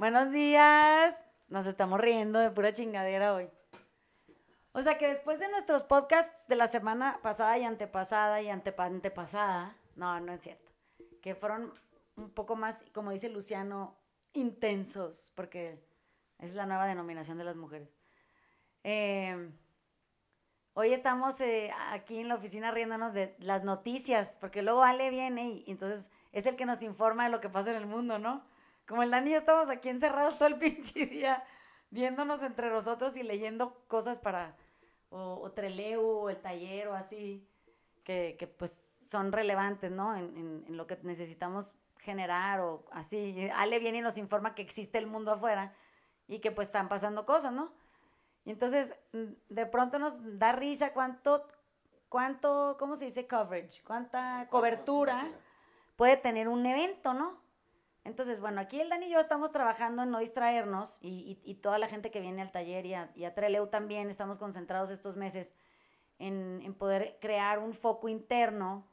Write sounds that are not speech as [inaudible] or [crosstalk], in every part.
Buenos días. Nos estamos riendo de pura chingadera hoy. O sea que después de nuestros podcasts de la semana pasada y antepasada y antepasada, no, no es cierto, que fueron un poco más, como dice Luciano, intensos, porque es la nueva denominación de las mujeres. Eh, hoy estamos eh, aquí en la oficina riéndonos de las noticias, porque luego Ale viene y, entonces es el que nos informa de lo que pasa en el mundo, ¿no? Como el Dani y yo estamos aquí encerrados todo el [laughs] pinche día viéndonos entre nosotros y leyendo cosas para, o, o Treleu, o el taller, o así, que, que pues son relevantes, ¿no? En, en, en, lo que necesitamos generar, o así. Ale viene y nos informa que existe el mundo afuera y que pues están pasando cosas, ¿no? Y entonces, mm, de pronto nos da risa cuánto, cuánto, ¿cómo se dice coverage? Cuánta cobertura puede tener un evento, ¿no? Entonces, bueno, aquí el Dani y yo estamos trabajando en no distraernos y, y, y toda la gente que viene al taller y a, y a, Treleu también estamos concentrados estos meses en, en, poder crear un foco interno,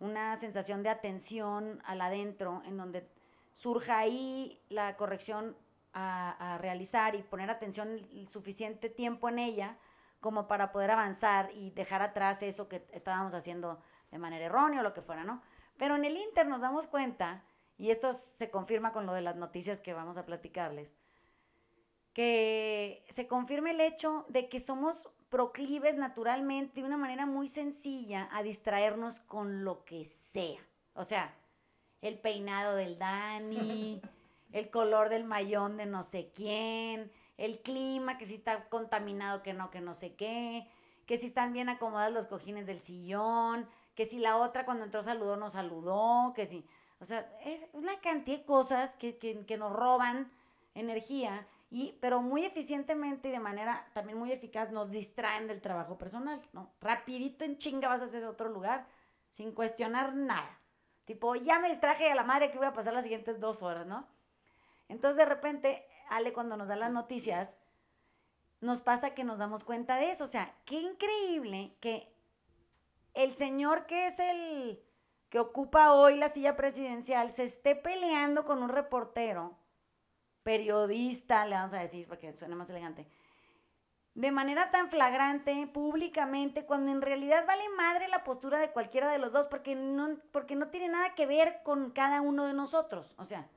una sensación de atención al adentro, en donde surja ahí la corrección a, a realizar y poner atención el suficiente tiempo en ella como para poder avanzar y dejar atrás eso que estábamos haciendo de manera errónea o lo que fuera, ¿no? Pero en el Inter nos damos cuenta y esto se confirma con lo de las noticias que vamos a platicarles, que se confirma el hecho de que somos proclives naturalmente de una manera muy sencilla a distraernos con lo que sea. O sea, el peinado del Dani, [laughs] el color del mayón de no sé quién, el clima, que si está contaminado, que no, que no sé qué, que si están bien acomodados los cojines del sillón, que si la otra cuando entró saludó no saludó, que si... O sea, es una cantidad de cosas que, que, que nos roban energía, y, pero muy eficientemente y de manera también muy eficaz nos distraen del trabajo personal, ¿no? Rapidito en chinga vas a hacer otro lugar sin cuestionar nada. Tipo, ya me distraje a la madre que voy a pasar las siguientes dos horas, ¿no? Entonces de repente, Ale cuando nos da las noticias, nos pasa que nos damos cuenta de eso. O sea, qué increíble que el señor que es el que ocupa hoy la silla presidencial se esté peleando con un reportero, periodista, le vamos a decir, porque suena más elegante, de manera tan flagrante, públicamente, cuando en realidad vale madre la postura de cualquiera de los dos, porque no, porque no tiene nada que ver con cada uno de nosotros. O sea,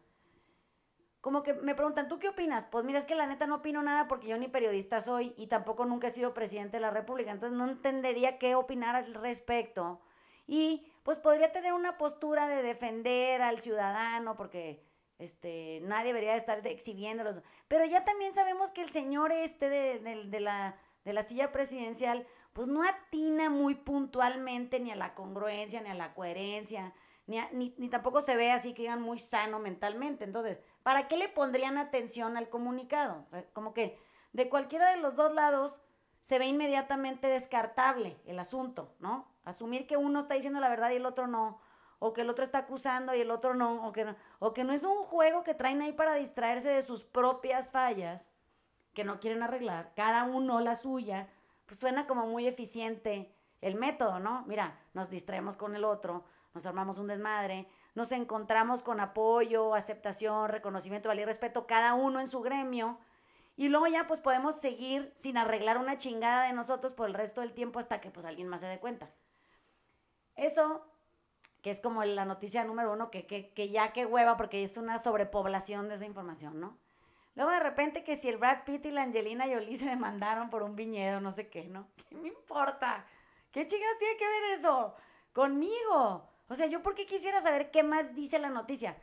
como que me preguntan, ¿tú qué opinas? Pues mira, es que la neta no opino nada porque yo ni periodista soy y tampoco nunca he sido presidente de la República, entonces no entendería qué opinar al respecto. Y pues podría tener una postura de defender al ciudadano porque este, nadie debería estar exhibiéndolos. Pero ya también sabemos que el señor este de, de, la, de la silla presidencial, pues no atina muy puntualmente ni a la congruencia, ni a la coherencia, ni, a, ni, ni, tampoco se ve así que digan muy sano mentalmente. Entonces, ¿para qué le pondrían atención al comunicado? Como que de cualquiera de los dos lados se ve inmediatamente descartable el asunto, ¿no? Asumir que uno está diciendo la verdad y el otro no, o que el otro está acusando y el otro no, o que no, o que no es un juego que traen ahí para distraerse de sus propias fallas que no quieren arreglar, cada uno la suya, pues suena como muy eficiente el método, ¿no? Mira, nos distraemos con el otro, nos armamos un desmadre, nos encontramos con apoyo, aceptación, reconocimiento, valía y respeto, cada uno en su gremio, y luego ya pues podemos seguir sin arreglar una chingada de nosotros por el resto del tiempo hasta que pues alguien más se dé cuenta. Eso, que es como la noticia número uno, que, que, que ya que hueva, porque es una sobrepoblación de esa información, ¿no? Luego de repente que si el Brad Pitt y la Angelina Jolie se demandaron por un viñedo, no sé qué, ¿no? ¿Qué me importa? ¿Qué chingados tiene que ver eso? Conmigo. O sea, yo por qué quisiera saber qué más dice la noticia.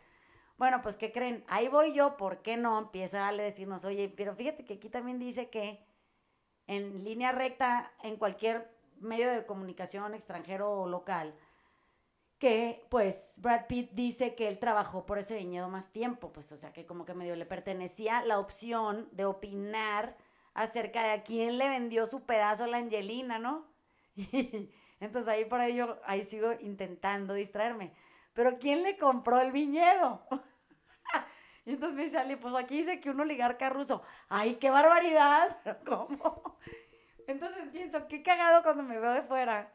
Bueno, pues ¿qué creen? Ahí voy yo, ¿por qué no? Empieza a decirnos, oye, pero fíjate que aquí también dice que en línea recta, en cualquier medio de comunicación extranjero o local, que pues Brad Pitt dice que él trabajó por ese viñedo más tiempo, pues o sea que como que medio le pertenecía la opción de opinar acerca de a quién le vendió su pedazo a la Angelina, ¿no? [laughs] entonces ahí por ahí ahí sigo intentando distraerme. Pero ¿quién le compró el viñedo? [laughs] y entonces me dice pues aquí dice que un oligarca ruso. ¡Ay, qué barbaridad! [laughs] ¿Cómo? Entonces pienso, qué cagado cuando me veo de fuera.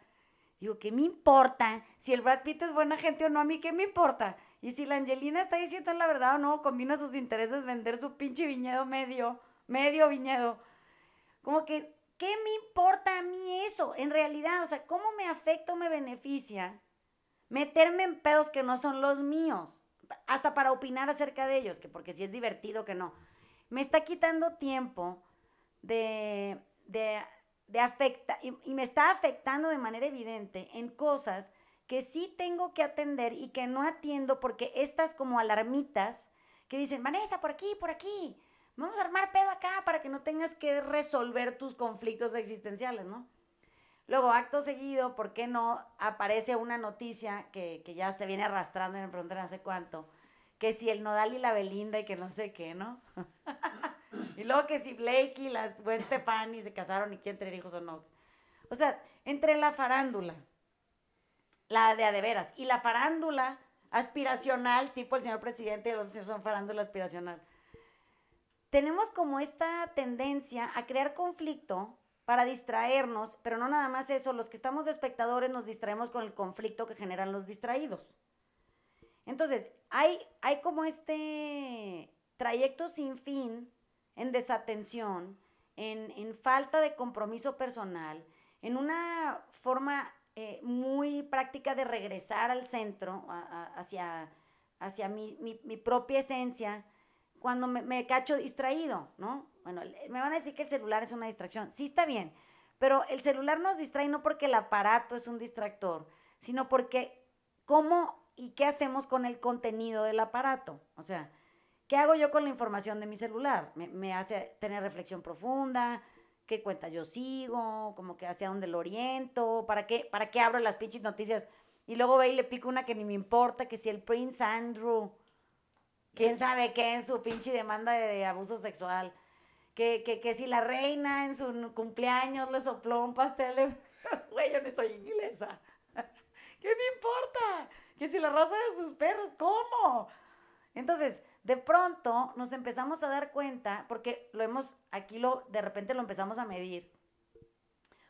Digo, ¿qué me importa? Si el Brad Pitt es buena gente o no, a mí, ¿qué me importa? Y si la Angelina está diciendo la verdad o no, combina sus intereses vender su pinche viñedo medio, medio viñedo. Como que, ¿qué me importa a mí eso? En realidad, o sea, ¿cómo me afecta o me beneficia meterme en pedos que no son los míos? Hasta para opinar acerca de ellos, que porque si es divertido que no. Me está quitando tiempo de, de, de afecta, y, me está afectando de manera evidente en cosas que sí tengo que atender y que no atiendo porque estas como alarmitas que dicen, Vanessa, por aquí, por aquí, vamos a armar pedo acá para que no tengas que resolver tus conflictos existenciales, ¿no? Luego, acto seguido, ¿por qué no aparece una noticia que, que ya se viene arrastrando y me preguntan hace cuánto? Que si el Nodal y la Belinda y que no sé qué, ¿no? [laughs] y luego que si Blake y las Gwen Stefani se casaron y quieren tener hijos o no. O sea, entre la farándula, la de adeveras, y la farándula aspiracional, tipo el señor presidente y los son farándula aspiracional. Tenemos como esta tendencia a crear conflicto para distraernos, pero no nada más eso, los que estamos de espectadores nos distraemos con el conflicto que generan los distraídos. Entonces, hay, hay como este trayecto sin fin en desatención, en, en falta de compromiso personal, en una forma eh, muy práctica de regresar al centro, hacia, hacia mi, mi, propia esencia, cuando me, me, cacho distraído, ¿no? Bueno, me van a decir que el celular es una distracción. Sí, está bien, pero el celular nos distrae no porque el aparato es un distractor, sino porque cómo y qué hacemos con el contenido del aparato. O sea, ¿qué hago yo con la información de mi celular? Me, hace tener reflexión profunda, qué cuentas yo sigo, como que hacia dónde lo oriento, para qué, para qué abro las pinches noticias. Y luego ve y le pico una que ni me importa, que si el Prince Andrew, quién sabe qué en su pinche demanda de, abuso sexual, que, que, que, si la reina en su cumpleaños le sopló un pastel, [laughs] güey, yo no soy inglesa. [laughs] ¿Qué me importa? Que si la raza de sus perros, ¿cómo? Entonces, de pronto nos empezamos a dar cuenta, porque lo hemos, aquí lo, de repente lo empezamos a medir,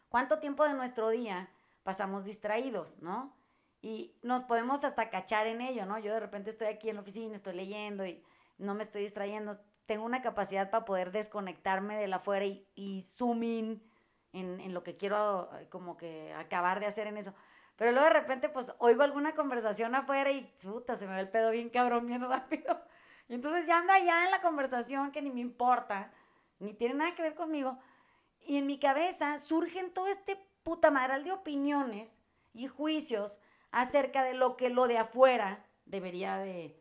cuánto tiempo de nuestro día pasamos distraídos, ¿no? Y nos podemos hasta cachar en ello, ¿no? Yo de repente estoy aquí en la oficina, estoy leyendo y no me estoy distrayendo. Tengo una capacidad para poder desconectarme de la afuera y, y zoom in en, en, lo que quiero como que acabar de hacer en eso. Pero luego de repente pues oigo alguna conversación afuera y puta, se me ve el pedo bien cabrón, bien rápido. Entonces ya anda ya en la conversación que ni me importa, ni tiene nada que ver conmigo. Y en mi cabeza surgen todo este puta madral de opiniones y juicios acerca de lo que lo de afuera debería de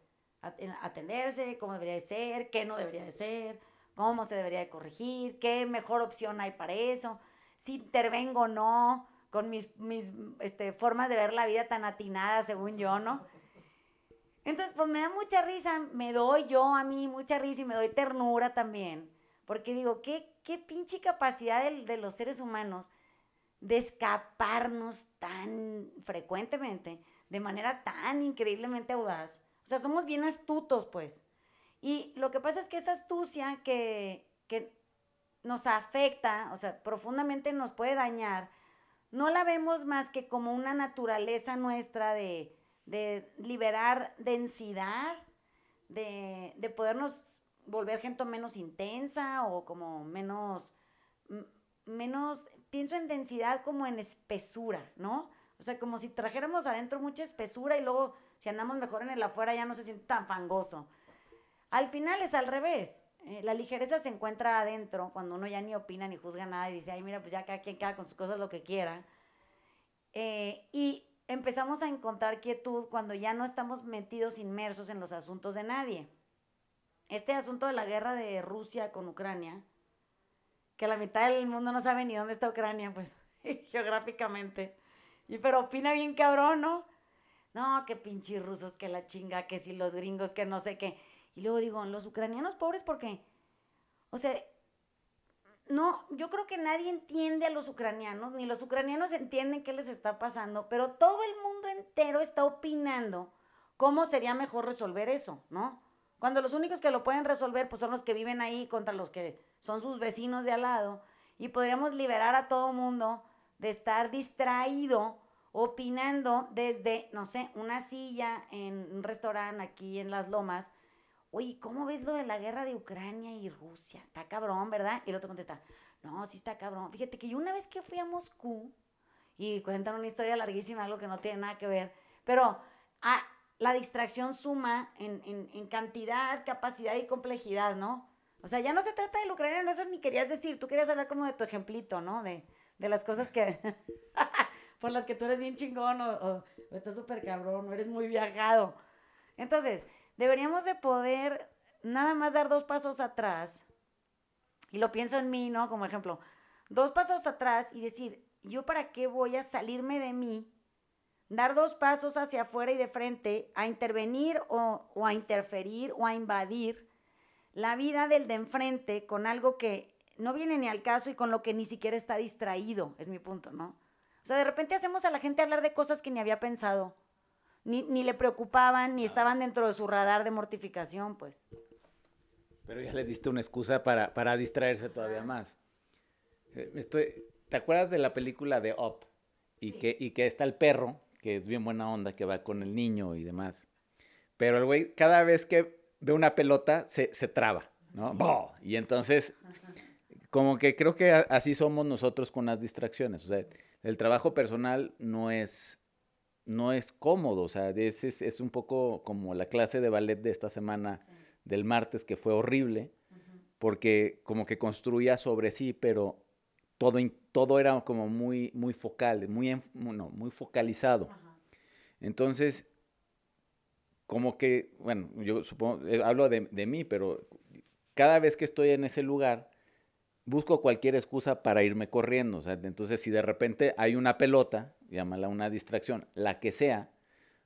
atenderse, cómo debería de ser, qué no debería de ser, cómo se debería de corregir, qué mejor opción hay para eso, si intervengo o no con mis, mis este, formas de ver la vida tan atinadas según yo, ¿no? Entonces, pues me da mucha risa, me doy yo a mí mucha risa y me doy ternura también, porque digo, qué, qué pinche capacidad de, de los seres humanos de escaparnos tan frecuentemente, de manera tan increíblemente audaz. O sea, somos bien astutos, pues. Y lo que pasa es que esa astucia que, que nos afecta, o sea, profundamente nos puede dañar, no la vemos más que como una naturaleza nuestra de, de liberar densidad, de, de, podernos volver gente menos intensa o como menos, menos, pienso en densidad como en espesura, ¿no? O sea, como si trajéramos adentro mucha espesura y luego si andamos mejor en el afuera ya no se siente tan fangoso. Al final es al revés. Eh, la ligereza se encuentra adentro cuando uno ya ni opina ni juzga nada y dice, ay, mira, pues ya cada quien cada con sus cosas lo que quiera. Eh, y empezamos a encontrar quietud cuando ya no estamos metidos inmersos en los asuntos de nadie. Este asunto de la guerra de Rusia con Ucrania, que la mitad del mundo no sabe ni dónde está Ucrania, pues [laughs] geográficamente. Y pero opina bien cabrón, ¿no? No, que pinches rusos, que la chinga, que si los gringos, que no sé qué. Y luego digo, los ucranianos pobres, ¿por qué? O sea, no, yo creo que nadie entiende a los ucranianos, ni los ucranianos entienden qué les está pasando, pero todo el mundo entero está opinando cómo sería mejor resolver eso, ¿no? Cuando los únicos que lo pueden resolver pues son los que viven ahí contra los que son sus vecinos de al lado y podríamos liberar a todo mundo de estar distraído opinando desde, no sé, una silla en un restaurante aquí en Las Lomas. Oye, ¿cómo ves lo de la guerra de Ucrania y Rusia? Está cabrón, ¿verdad? Y el otro contesta, no, sí está cabrón. Fíjate que yo una vez que fui a Moscú, y cuentan una historia larguísima, algo que no tiene nada que ver, pero ah, la distracción suma en, en, cantidad, capacidad y complejidad, ¿no? O sea, ya no se trata del ucraniano, eso ni querías decir, tú querías hablar como de tu ejemplito, ¿no? De, de las cosas que, [laughs] por las que tú eres bien chingón o, o, estás súper cabrón o eres muy viajado. Entonces, deberíamos de poder nada más dar dos pasos atrás, y lo pienso en mí, ¿no? Como ejemplo, dos pasos atrás y decir, ¿yo para qué voy a salirme de mí dar dos pasos hacia afuera y de frente a intervenir o, a interferir o a invadir la vida del de enfrente con algo que no viene ni al caso y con lo que ni siquiera está distraído, es mi punto, ¿no? O sea, de repente hacemos a la gente hablar de cosas que ni había pensado, ni, ni le preocupaban, ni estaban dentro de su radar de mortificación, pues. Pero ya le diste una excusa para, para distraerse todavía más. Eh, estoy, ¿Te acuerdas de la película de Up? Y, que, y que está el perro que es bien buena onda, que va con el niño y demás. Pero el güey, cada vez que ve una pelota, se, traba, ¿no? Y entonces, como que creo que así somos nosotros con las distracciones. O sea, el trabajo personal no es, no es cómodo. O sea, es, es, un poco como la clase de ballet de esta semana, del martes, que fue horrible, porque como que construía sobre sí, pero todo, todo era como muy, muy focal, muy, muy focalizado. Entonces, como que, bueno, yo supongo, eh, hablo de, de, mí, pero cada vez que estoy en ese lugar, busco cualquier excusa para irme corriendo. O sea, entonces, si de repente hay una pelota, llámala una distracción, la que sea,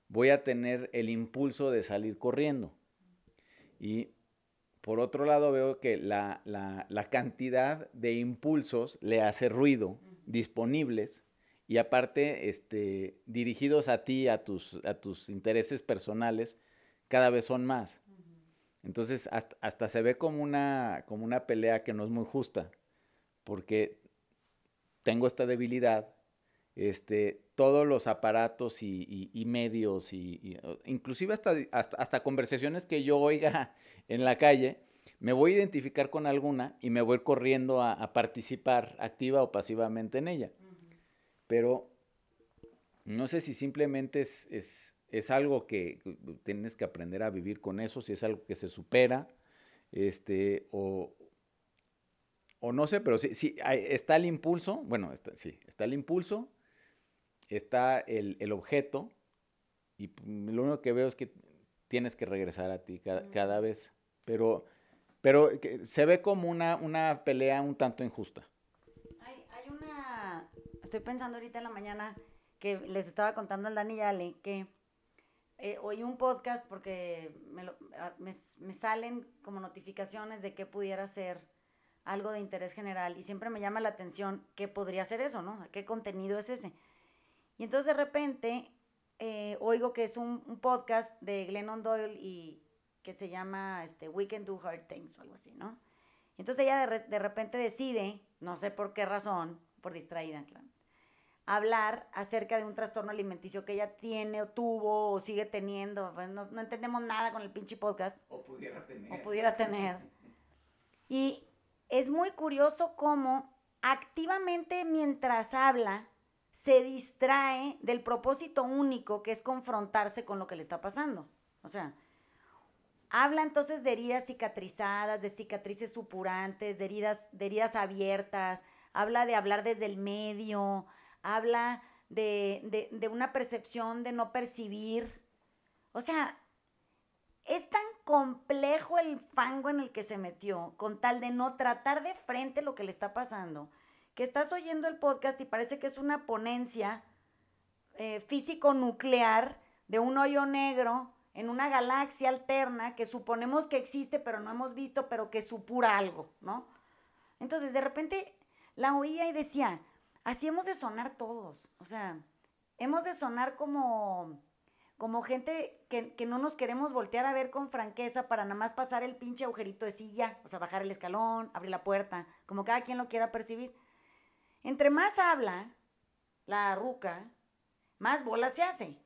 voy a tener el impulso de salir corriendo. Y por otro lado, veo que la, cantidad de impulsos le hace ruido disponibles y aparte este, dirigidos a ti, a tus, a tus intereses personales, cada vez son más. Entonces, hasta, se ve como una, como una pelea que no es muy justa, porque tengo esta debilidad, este, todos los aparatos y, medios, y, inclusive hasta, hasta, conversaciones que yo oiga [laughs] en la calle, me voy a identificar con alguna y me voy corriendo a, participar activa o pasivamente en ella. Pero no sé si simplemente es, es, algo que tienes que aprender a vivir con eso, si es algo que se supera, este, o, o no sé, pero sí, está el impulso, bueno, sí, está el impulso, está el, objeto, y lo único que veo es que tienes que regresar a ti cada, vez, pero, pero se ve como una, una pelea un tanto injusta. Hay, una, estoy pensando ahorita en la mañana que les estaba contando al Dani y Ale que eh, oí un podcast porque me, ah, me, me, salen como notificaciones de que pudiera ser algo de interés general y siempre me llama la atención qué podría ser eso, ¿no? ¿Qué contenido es ese? Y entonces de repente eh, oigo que es un, podcast de Glennon Doyle y que se llama este, We Can Do Hard Things o algo así, ¿no? Y entonces ella de, repente decide, no sé por qué razón, por distraída, claro, hablar acerca de un trastorno alimenticio que ella tiene o tuvo o sigue teniendo. Pues no, no, entendemos nada con el pinche podcast. O pudiera tener. O pudiera tener. [laughs] Y es muy curioso cómo activamente mientras habla, se distrae del propósito único que es confrontarse con lo que le está pasando. O sea, habla entonces de heridas cicatrizadas, de cicatrices supurantes, de heridas, de heridas abiertas, habla de hablar desde el medio, habla de, de una percepción de no percibir. O sea, es tan complejo el fango en el que se metió con tal de no tratar de frente lo que le está pasando que estás oyendo el podcast y parece que es una ponencia eh, físico-nuclear de un hoyo negro en una galaxia alterna que suponemos que existe, pero no hemos visto, pero que supura algo, ¿no? Entonces, de repente la oía y decía, así hemos de sonar todos, o sea, hemos de sonar como, como gente que, que, no nos queremos voltear a ver con franqueza para nada más pasar el pinche agujerito de silla, o sea, bajar el escalón, abrir la puerta, como cada quien lo quiera percibir. Entre más habla la ruca, más bola se hace.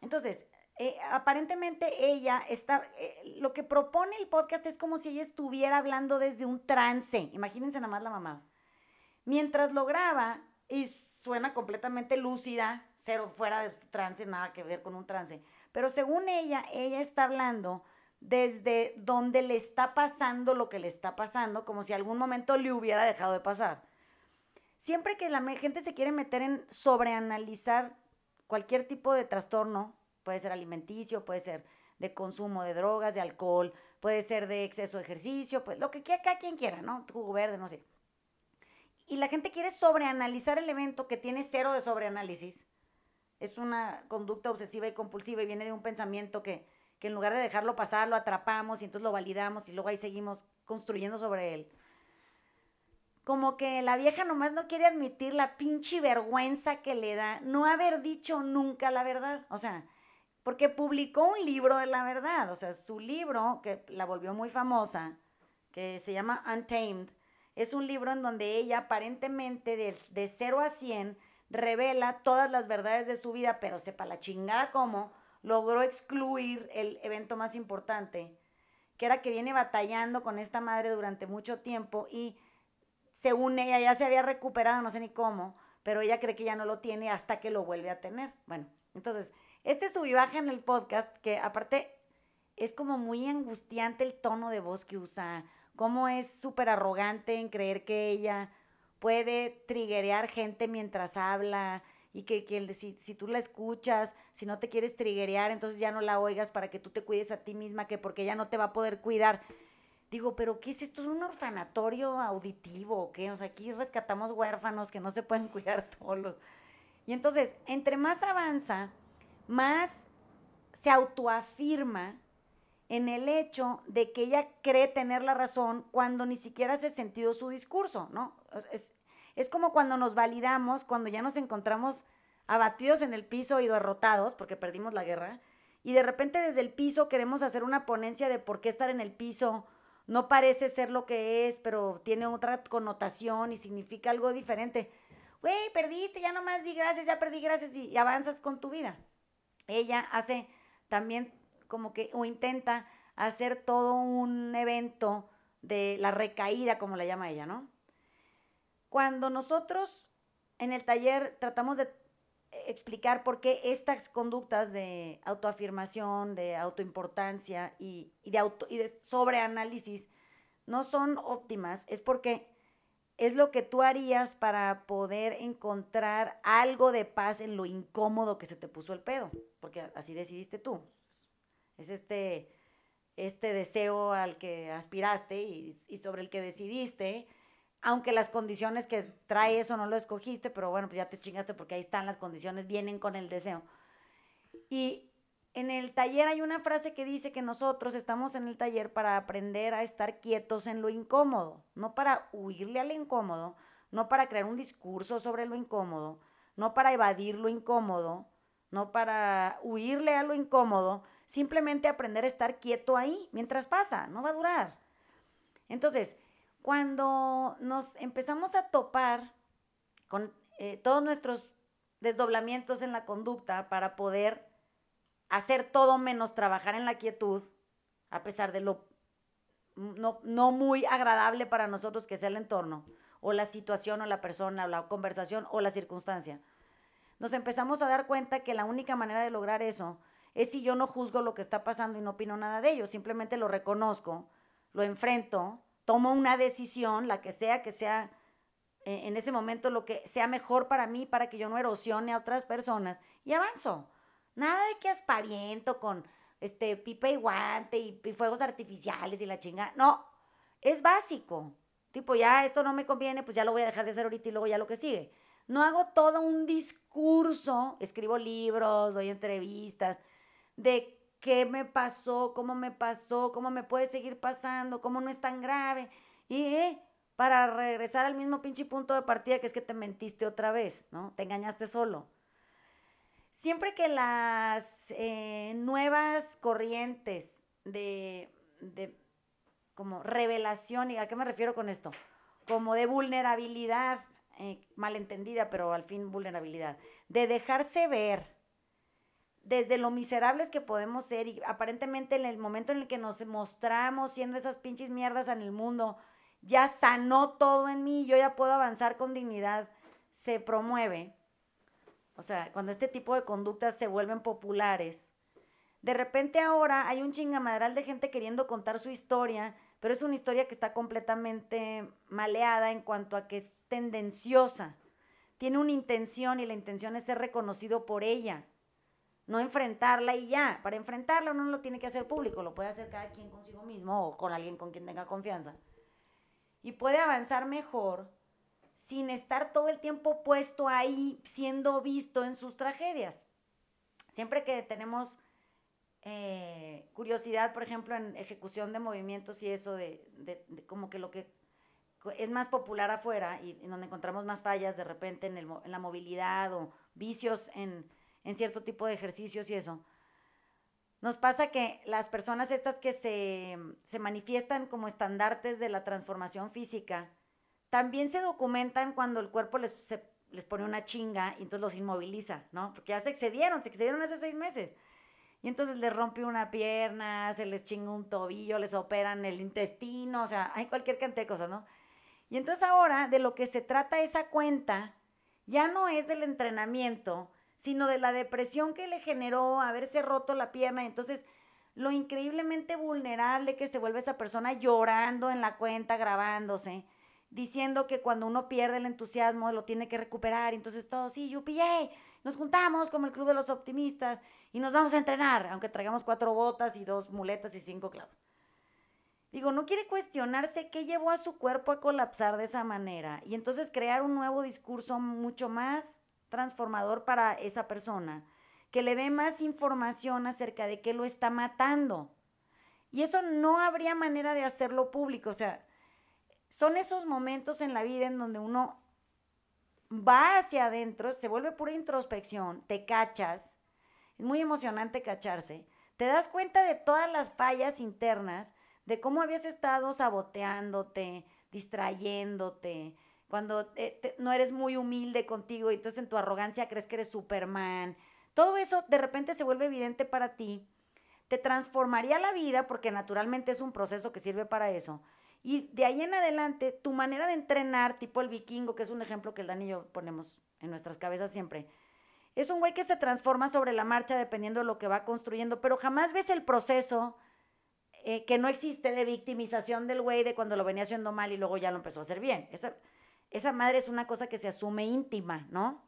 Entonces, eh, aparentemente ella está, eh, lo que propone el podcast es como si ella estuviera hablando desde un trance, imagínense nada más la mamá. Mientras lo graba y suena completamente lúcida, cero fuera de su trance, nada que ver con un trance, pero según ella, ella está hablando desde donde le está pasando lo que le está pasando, como si algún momento le hubiera dejado de pasar. Siempre que la gente se quiere meter en sobreanalizar cualquier tipo de trastorno, puede ser alimenticio, puede ser de consumo de drogas, de alcohol, puede ser de exceso de ejercicio, pues lo que cada quien quiera, ¿no? Jugo verde, no sé. Y la gente quiere sobreanalizar el evento que tiene cero de sobreanálisis. Es una conducta obsesiva y compulsiva y viene de un pensamiento que, que en lugar de dejarlo pasar, lo atrapamos y entonces lo validamos y luego ahí seguimos construyendo sobre él. Como que la vieja nomás no quiere admitir la pinche vergüenza que le da no haber dicho nunca la verdad. O sea, porque publicó un libro de la verdad, o sea, su libro, que la volvió muy famosa, que se llama Untamed, es un libro en donde ella aparentemente de, de 0 a 100 revela todas las verdades de su vida, pero sepa la chingada cómo, logró excluir el evento más importante, que era que viene batallando con esta madre durante mucho tiempo y según ella ya se había recuperado, no sé ni cómo, pero ella cree que ya no lo tiene hasta que lo vuelve a tener. Bueno, entonces, este sub en el podcast, que aparte es como muy angustiante el tono de voz que usa, cómo es súper arrogante en creer que ella puede triguerear gente mientras habla y que, si, si, tú la escuchas, si no te quieres triguerear, entonces ya no la oigas para que tú te cuides a ti misma, que porque ella no te va a poder cuidar. Digo, pero ¿qué es esto? ¿Es un orfanatorio auditivo qué? O sea, aquí rescatamos huérfanos que no se pueden [laughs] cuidar solos. Y entonces, entre más avanza, más se autoafirma en el hecho de que ella cree tener la razón cuando ni siquiera hace sentido su discurso, ¿no? Es, es como cuando nos validamos, cuando ya nos encontramos abatidos en el piso y derrotados porque perdimos la guerra, y de repente desde el piso queremos hacer una ponencia de por qué estar en el piso no parece ser lo que es, pero tiene otra connotación y significa algo diferente. Güey, perdiste, ya nomás di gracias, ya perdí gracias y avanzas con tu vida ella hace también como que, o intenta hacer todo un evento de la recaída, como la llama ella, ¿no? Cuando nosotros en el taller tratamos de explicar por qué estas conductas de autoafirmación, de autoimportancia y, de, auto, y de sobreanálisis no son óptimas, es porque es lo que tú harías para poder encontrar algo de paz en lo incómodo que se te puso el pedo, porque así decidiste tú. Es este, este deseo al que aspiraste y, sobre el que decidiste, aunque las condiciones que trae eso no lo escogiste, pero bueno, pues ya te chingaste porque ahí están las condiciones, vienen con el deseo. Y en el taller hay una frase que dice que nosotros estamos en el taller para aprender a estar quietos en lo incómodo, no para huirle al incómodo, no para crear un discurso sobre lo incómodo, no para evadir lo incómodo, no para huirle a lo incómodo, simplemente aprender a estar quieto ahí mientras pasa, no va a durar. Entonces, cuando nos empezamos a topar con eh, todos nuestros desdoblamientos en la conducta para poder hacer todo menos trabajar en la quietud, a pesar de lo no, no, muy agradable para nosotros que sea el entorno, o la situación, o la persona, o la conversación, o la circunstancia. Nos empezamos a dar cuenta que la única manera de lograr eso es si yo no juzgo lo que está pasando y no opino nada de ello, simplemente lo reconozco, lo enfrento, tomo una decisión, la que sea que sea eh, en ese momento lo que sea mejor para mí, para que yo no erosione a otras personas, y avanzo. Nada de que aspaviento con este pipa y guante y, fuegos artificiales y la chinga. No, es básico. Tipo, ya esto no me conviene, pues ya lo voy a dejar de hacer ahorita y luego ya lo que sigue. No hago todo un discurso, escribo libros, doy entrevistas de qué me pasó, cómo me pasó, cómo me puede seguir pasando, cómo no es tan grave. Y eh, para regresar al mismo pinche punto de partida que es que te mentiste otra vez, ¿no? Te engañaste solo siempre que las eh, nuevas corrientes de, de, como revelación, ¿y a qué me refiero con esto? Como de vulnerabilidad eh, malentendida, pero al fin vulnerabilidad, de dejarse ver desde lo miserables que podemos ser y aparentemente en el momento en el que nos mostramos siendo esas pinches mierdas en el mundo, ya sanó todo en mí, yo ya puedo avanzar con dignidad, se promueve. O sea, cuando este tipo de conductas se vuelven populares, de repente ahora hay un chingamadral de gente queriendo contar su historia, pero es una historia que está completamente maleada en cuanto a que es tendenciosa. Tiene una intención y la intención es ser reconocido por ella, no enfrentarla y ya. Para enfrentarla uno no lo tiene que hacer público, lo puede hacer cada quien consigo mismo o con alguien con quien tenga confianza. Y puede avanzar mejor sin estar todo el tiempo puesto ahí siendo visto en sus tragedias. Siempre que tenemos eh, curiosidad, por ejemplo, en ejecución de movimientos y eso de, como que lo que es más popular afuera y en donde encontramos más fallas de repente en, la movilidad o vicios en, en, cierto tipo de ejercicios y eso. Nos pasa que las personas estas que se, se manifiestan como estandartes de la transformación física, también se documentan cuando el cuerpo les, les pone una chinga y entonces los inmoviliza, ¿no? Porque ya se excedieron, se excedieron hace seis meses. Y entonces les rompe una pierna, se les chinga un tobillo, les operan el intestino, o sea, hay cualquier cantidad de cosas, ¿no? Y entonces ahora de lo que se trata esa cuenta ya no es del entrenamiento, sino de la depresión que le generó haberse roto la pierna. Entonces lo increíblemente vulnerable que se vuelve esa persona llorando en la cuenta, grabándose, diciendo que cuando uno pierde el entusiasmo lo tiene que recuperar. Entonces todo, sí, yupi, nos juntamos como el club de los optimistas y nos vamos a entrenar, aunque traigamos cuatro botas y dos muletas y cinco clavos. Digo, no quiere cuestionarse qué llevó a su cuerpo a colapsar de esa manera y entonces crear un nuevo discurso mucho más transformador para esa persona, que le dé más información acerca de qué lo está matando. Y eso no habría manera de hacerlo público, o sea, son esos momentos en la vida en donde uno va hacia adentro, se vuelve pura introspección, te cachas, es muy emocionante cacharse, te das cuenta de todas las fallas internas, de cómo habías estado saboteándote, distrayéndote, cuando eh, no eres muy humilde contigo y entonces en tu arrogancia crees que eres Superman. Todo eso de repente se vuelve evidente para ti, te transformaría la vida porque naturalmente es un proceso que sirve para eso y de ahí en adelante, tu manera de entrenar, tipo el vikingo, que es un ejemplo que el Dani y yo ponemos en nuestras cabezas siempre, es un güey que se transforma sobre la marcha dependiendo de lo que va construyendo, pero jamás ves el proceso eh, que no existe de victimización del güey de cuando lo venía haciendo mal y luego ya lo empezó a hacer bien. Eso, esa madre es una cosa que se asume íntima, ¿no?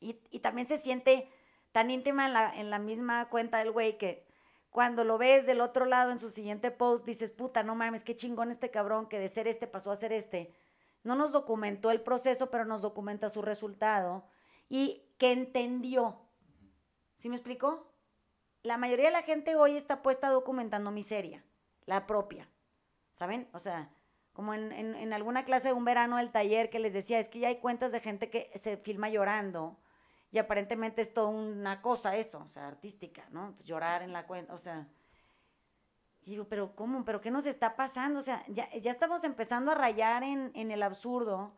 Y, y también se siente tan íntima en la, en la misma cuenta del güey que cuando lo ves del otro lado en su siguiente post, dices, puta, no mames, qué chingón este cabrón que de ser este pasó a ser este. No nos documentó el proceso, pero nos documenta su resultado y que entendió. ¿Sí me explicó? La mayoría de la gente hoy está puesta documentando miseria, la propia. ¿Saben? O sea, como en, en alguna clase de un verano del taller que les decía, es que ya hay cuentas de gente que se filma llorando y aparentemente es toda una cosa eso, o sea, artística, ¿no? llorar en la cuenta, o sea, y digo, pero ¿cómo? ¿Pero qué nos está pasando? O sea, ya, ya estamos empezando a rayar en, en, el absurdo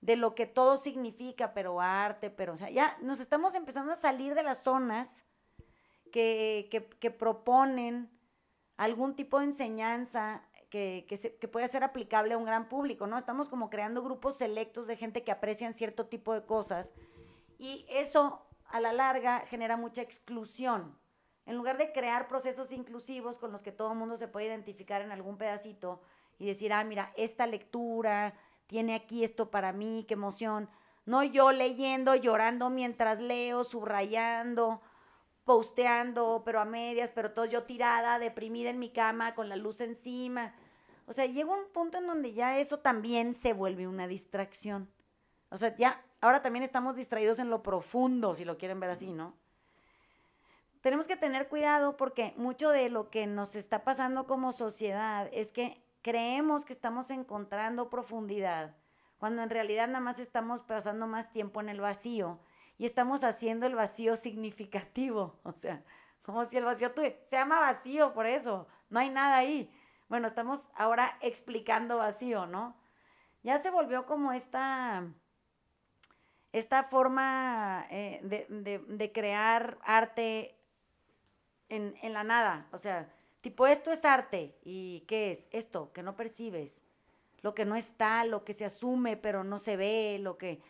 de lo que todo significa, pero arte, pero, o sea, ya nos estamos empezando a salir de las zonas que, que, que proponen algún tipo de enseñanza que, que, se, puede ser aplicable a un gran público, ¿no? Estamos como creando grupos selectos de gente que aprecian cierto tipo de cosas y eso a la larga genera mucha exclusión. En lugar de crear procesos inclusivos con los que todo el mundo se puede identificar en algún pedacito y decir, ah, mira, esta lectura tiene aquí esto para mí, qué emoción. No yo leyendo, llorando mientras leo, subrayando, posteando, pero a medias, pero todo yo tirada, deprimida en mi cama, con la luz encima. O sea, llega un punto en donde ya eso también se vuelve una distracción. O sea, ya ahora también estamos distraídos en lo profundo, si lo quieren ver así, ¿no? Tenemos que tener cuidado porque mucho de lo que nos está pasando como sociedad es que creemos que estamos encontrando profundidad, cuando en realidad nada más estamos pasando más tiempo en el vacío y estamos haciendo el vacío significativo, [laughs] o sea, como si el vacío se llama vacío por eso, no hay nada ahí. Bueno, estamos ahora explicando vacío, ¿no? Ya se volvió como esta esta forma eh, de, crear arte en, en, la nada. O sea, tipo, esto es arte. ¿Y qué es? Esto, que no percibes. Lo que no está, lo que se asume, pero no se ve, lo que...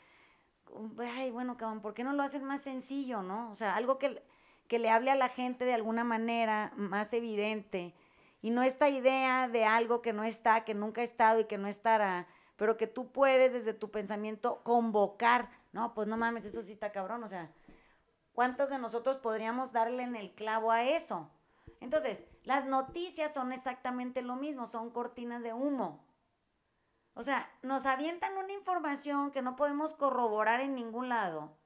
Ay, bueno, cabrón, ¿por qué no lo hacen más sencillo, no? O sea, algo que, que le hable a la gente de alguna manera más evidente. Y no esta idea de algo que no está, que nunca ha estado y que no estará, pero que tú puedes desde tu pensamiento convocar no, pues no mames, eso sí está cabrón. O sea, ¿cuántos de nosotros podríamos darle en el clavo a eso? Entonces, las noticias son exactamente lo mismo, son cortinas de humo. O sea, nos avientan una información que no podemos corroborar en ningún lado,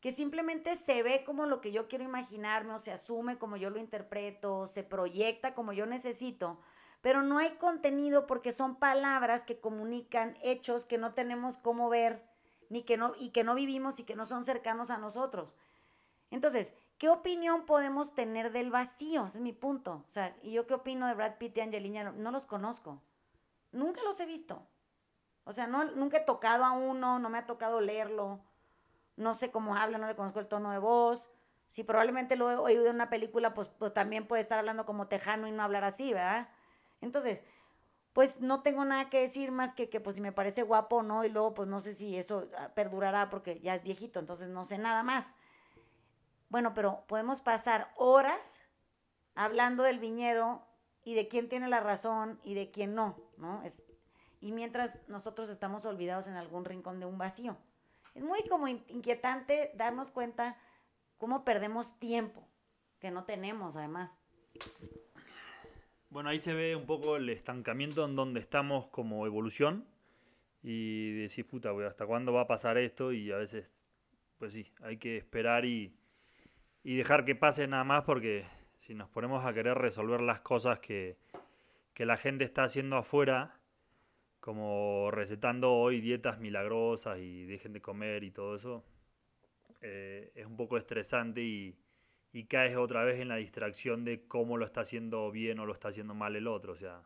que simplemente se ve como lo que yo quiero imaginarme o se asume como yo lo interpreto, se proyecta como yo necesito, pero no hay contenido porque son palabras que comunican hechos que no tenemos cómo ver ni que no, y que no vivimos y que no son cercanos a nosotros. Entonces, ¿qué opinión podemos tener del vacío? Ese es mi punto. O sea, ¿y yo qué opino de Brad Pitt y Angelina? No los conozco. Nunca los he visto. O sea, no, nunca he tocado a uno, no me ha tocado leerlo. No sé cómo habla, no le conozco el tono de voz. Si probablemente lo he oído en una película, pues, pues también puede estar hablando como tejano y no hablar así, ¿verdad? Entonces, pues no tengo nada que decir más que que pues si me parece guapo o no y luego pues no sé si eso ah, perdurará porque ya es viejito, entonces no sé nada más. Bueno, pero podemos pasar horas hablando del viñedo y de quién tiene la razón y de quién no, ¿no? Es, y mientras nosotros estamos olvidados en algún rincón de un vacío. Es muy como inquietante darnos cuenta cómo perdemos tiempo, que no tenemos además. Bueno, ahí se ve un poco el estancamiento en donde estamos como evolución y decir, puta, ¿hasta cuándo va a pasar esto? Y a veces, pues sí, hay que esperar y, dejar que pase nada más porque si nos ponemos a querer resolver las cosas que, la gente está haciendo afuera, como recetando hoy dietas milagrosas y dejen de comer y todo eso, eh, es un poco estresante y, y caes otra vez en la distracción de cómo lo está haciendo bien o lo está haciendo mal el otro. O sea,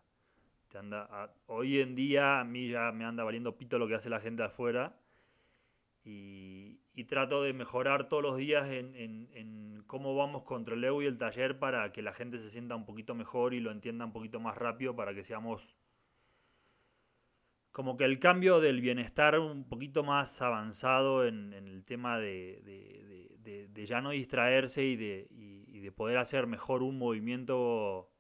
te anda hoy en día a mí ya me anda valiendo pito lo que hace la gente afuera y, trato de mejorar todos los días en, en, cómo vamos contra el ego y el taller para que la gente se sienta un poquito mejor y lo entienda un poquito más rápido para que seamos como que el cambio del bienestar un poquito más avanzado en, el tema de ya no distraerse y de, de poder hacer mejor un movimiento.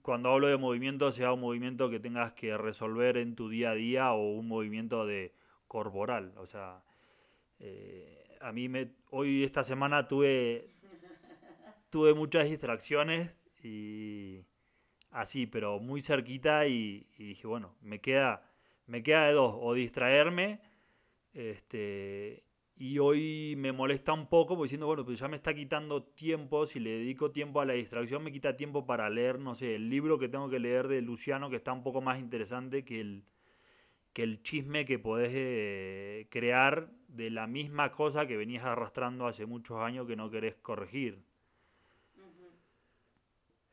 Cuando hablo de movimiento, sea un movimiento que tengas que resolver en tu día a día o un movimiento de corporal. O sea, eh, a mí me, hoy esta semana tuve, tuve muchas distracciones y así, pero muy cerquita y, y, dije, bueno, me queda, me queda de dos, o distraerme este, y hoy me molesta un poco porque diciendo, bueno, pues ya me está quitando tiempo, si le dedico tiempo a la distracción, me quita tiempo para leer, no sé, el libro que tengo que leer de Luciano, que está un poco más interesante que el, que el chisme que podés eh, crear de la misma cosa que venías arrastrando hace muchos años que no querés corregir.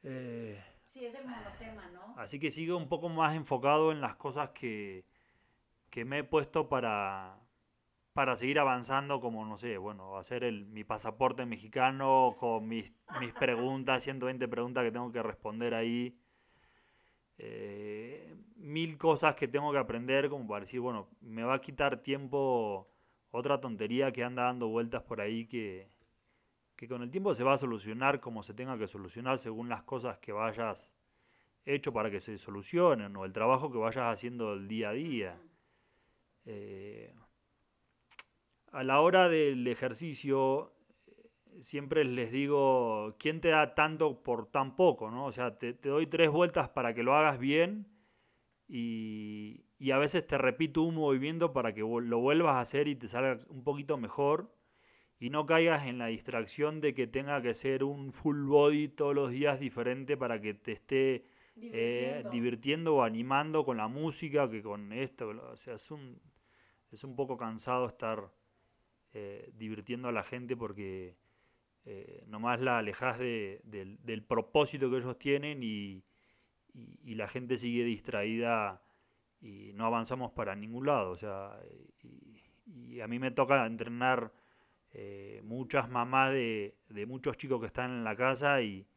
Eh, sí, es el monotema, ¿no? Así que sigo un poco más enfocado en las cosas que, que me he puesto para para seguir avanzando como, no sé, bueno, hacer el, mi pasaporte mexicano con mis, mis [laughs] preguntas, 120 preguntas que tengo que responder ahí. Eh, mil cosas que tengo que aprender como para decir, bueno, me va a quitar tiempo otra tontería que anda dando vueltas por ahí que, que con el tiempo se va a solucionar como se tenga que solucionar según las cosas que vayas hecho para que se solucionen o el trabajo que vayas haciendo el día a día. Eh, a la hora del ejercicio, siempre les digo, ¿quién te da tanto por tan poco? ¿no? O sea, te, doy tres vueltas para que lo hagas bien y, a veces te repito un movimiento para que lo vuelvas a hacer y te salga un poquito mejor y no caigas en la distracción de que tenga que ser un full body todos los días diferente para que te esté eh, divirtiendo, o animando con la música que con esto. O sea, es un, es un poco cansado estar eh, divirtiendo a la gente porque eh, nomás la alejas del, propósito que ellos tienen y, la gente sigue distraída y no avanzamos para ningún lado. O sea, y, y a mí me toca entrenar eh, muchas mamás de, de, muchos chicos que están en la casa y,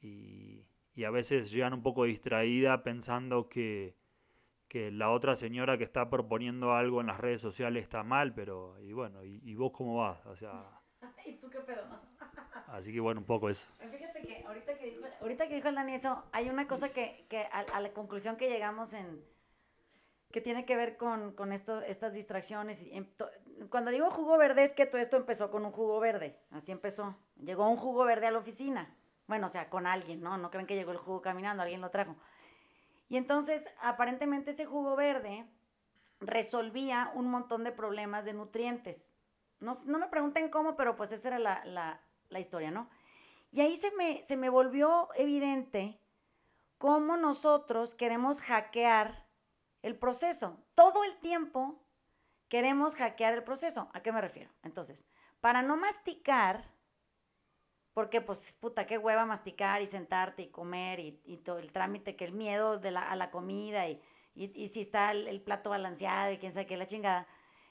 y, y a veces llegan un poco distraídas pensando que, que la otra señora que está proponiendo algo en las redes sociales está mal, pero y bueno, y, vos cómo vas? O sea, [laughs] ¿Y tú qué pedo? Así que bueno, un poco eso. Fíjate que ahorita que dijo, ahorita que dijo el Dani eso, hay una cosa que, que a, la conclusión que llegamos en que tiene que ver con, con esto, estas distracciones. Cuando digo jugo verde es que todo esto empezó con un jugo verde, así empezó. Llegó un jugo verde a la oficina. Bueno, o sea, con alguien, ¿no? No creen que llegó el jugo caminando, alguien lo trajo. Y entonces, aparentemente ese jugo verde resolvía un montón de problemas de nutrientes. No, no me pregunten cómo, pero pues esa era la, la, la historia, ¿no? Y ahí se me, se me volvió evidente cómo nosotros queremos hackear el proceso. Todo el tiempo queremos hackear el proceso. ¿A qué me refiero? Entonces, para no masticar, porque pues puta, qué hueva masticar y sentarte y comer y, todo el trámite, que el miedo de la, a la comida y, y, si está el, plato balanceado y quién sabe qué la chingada.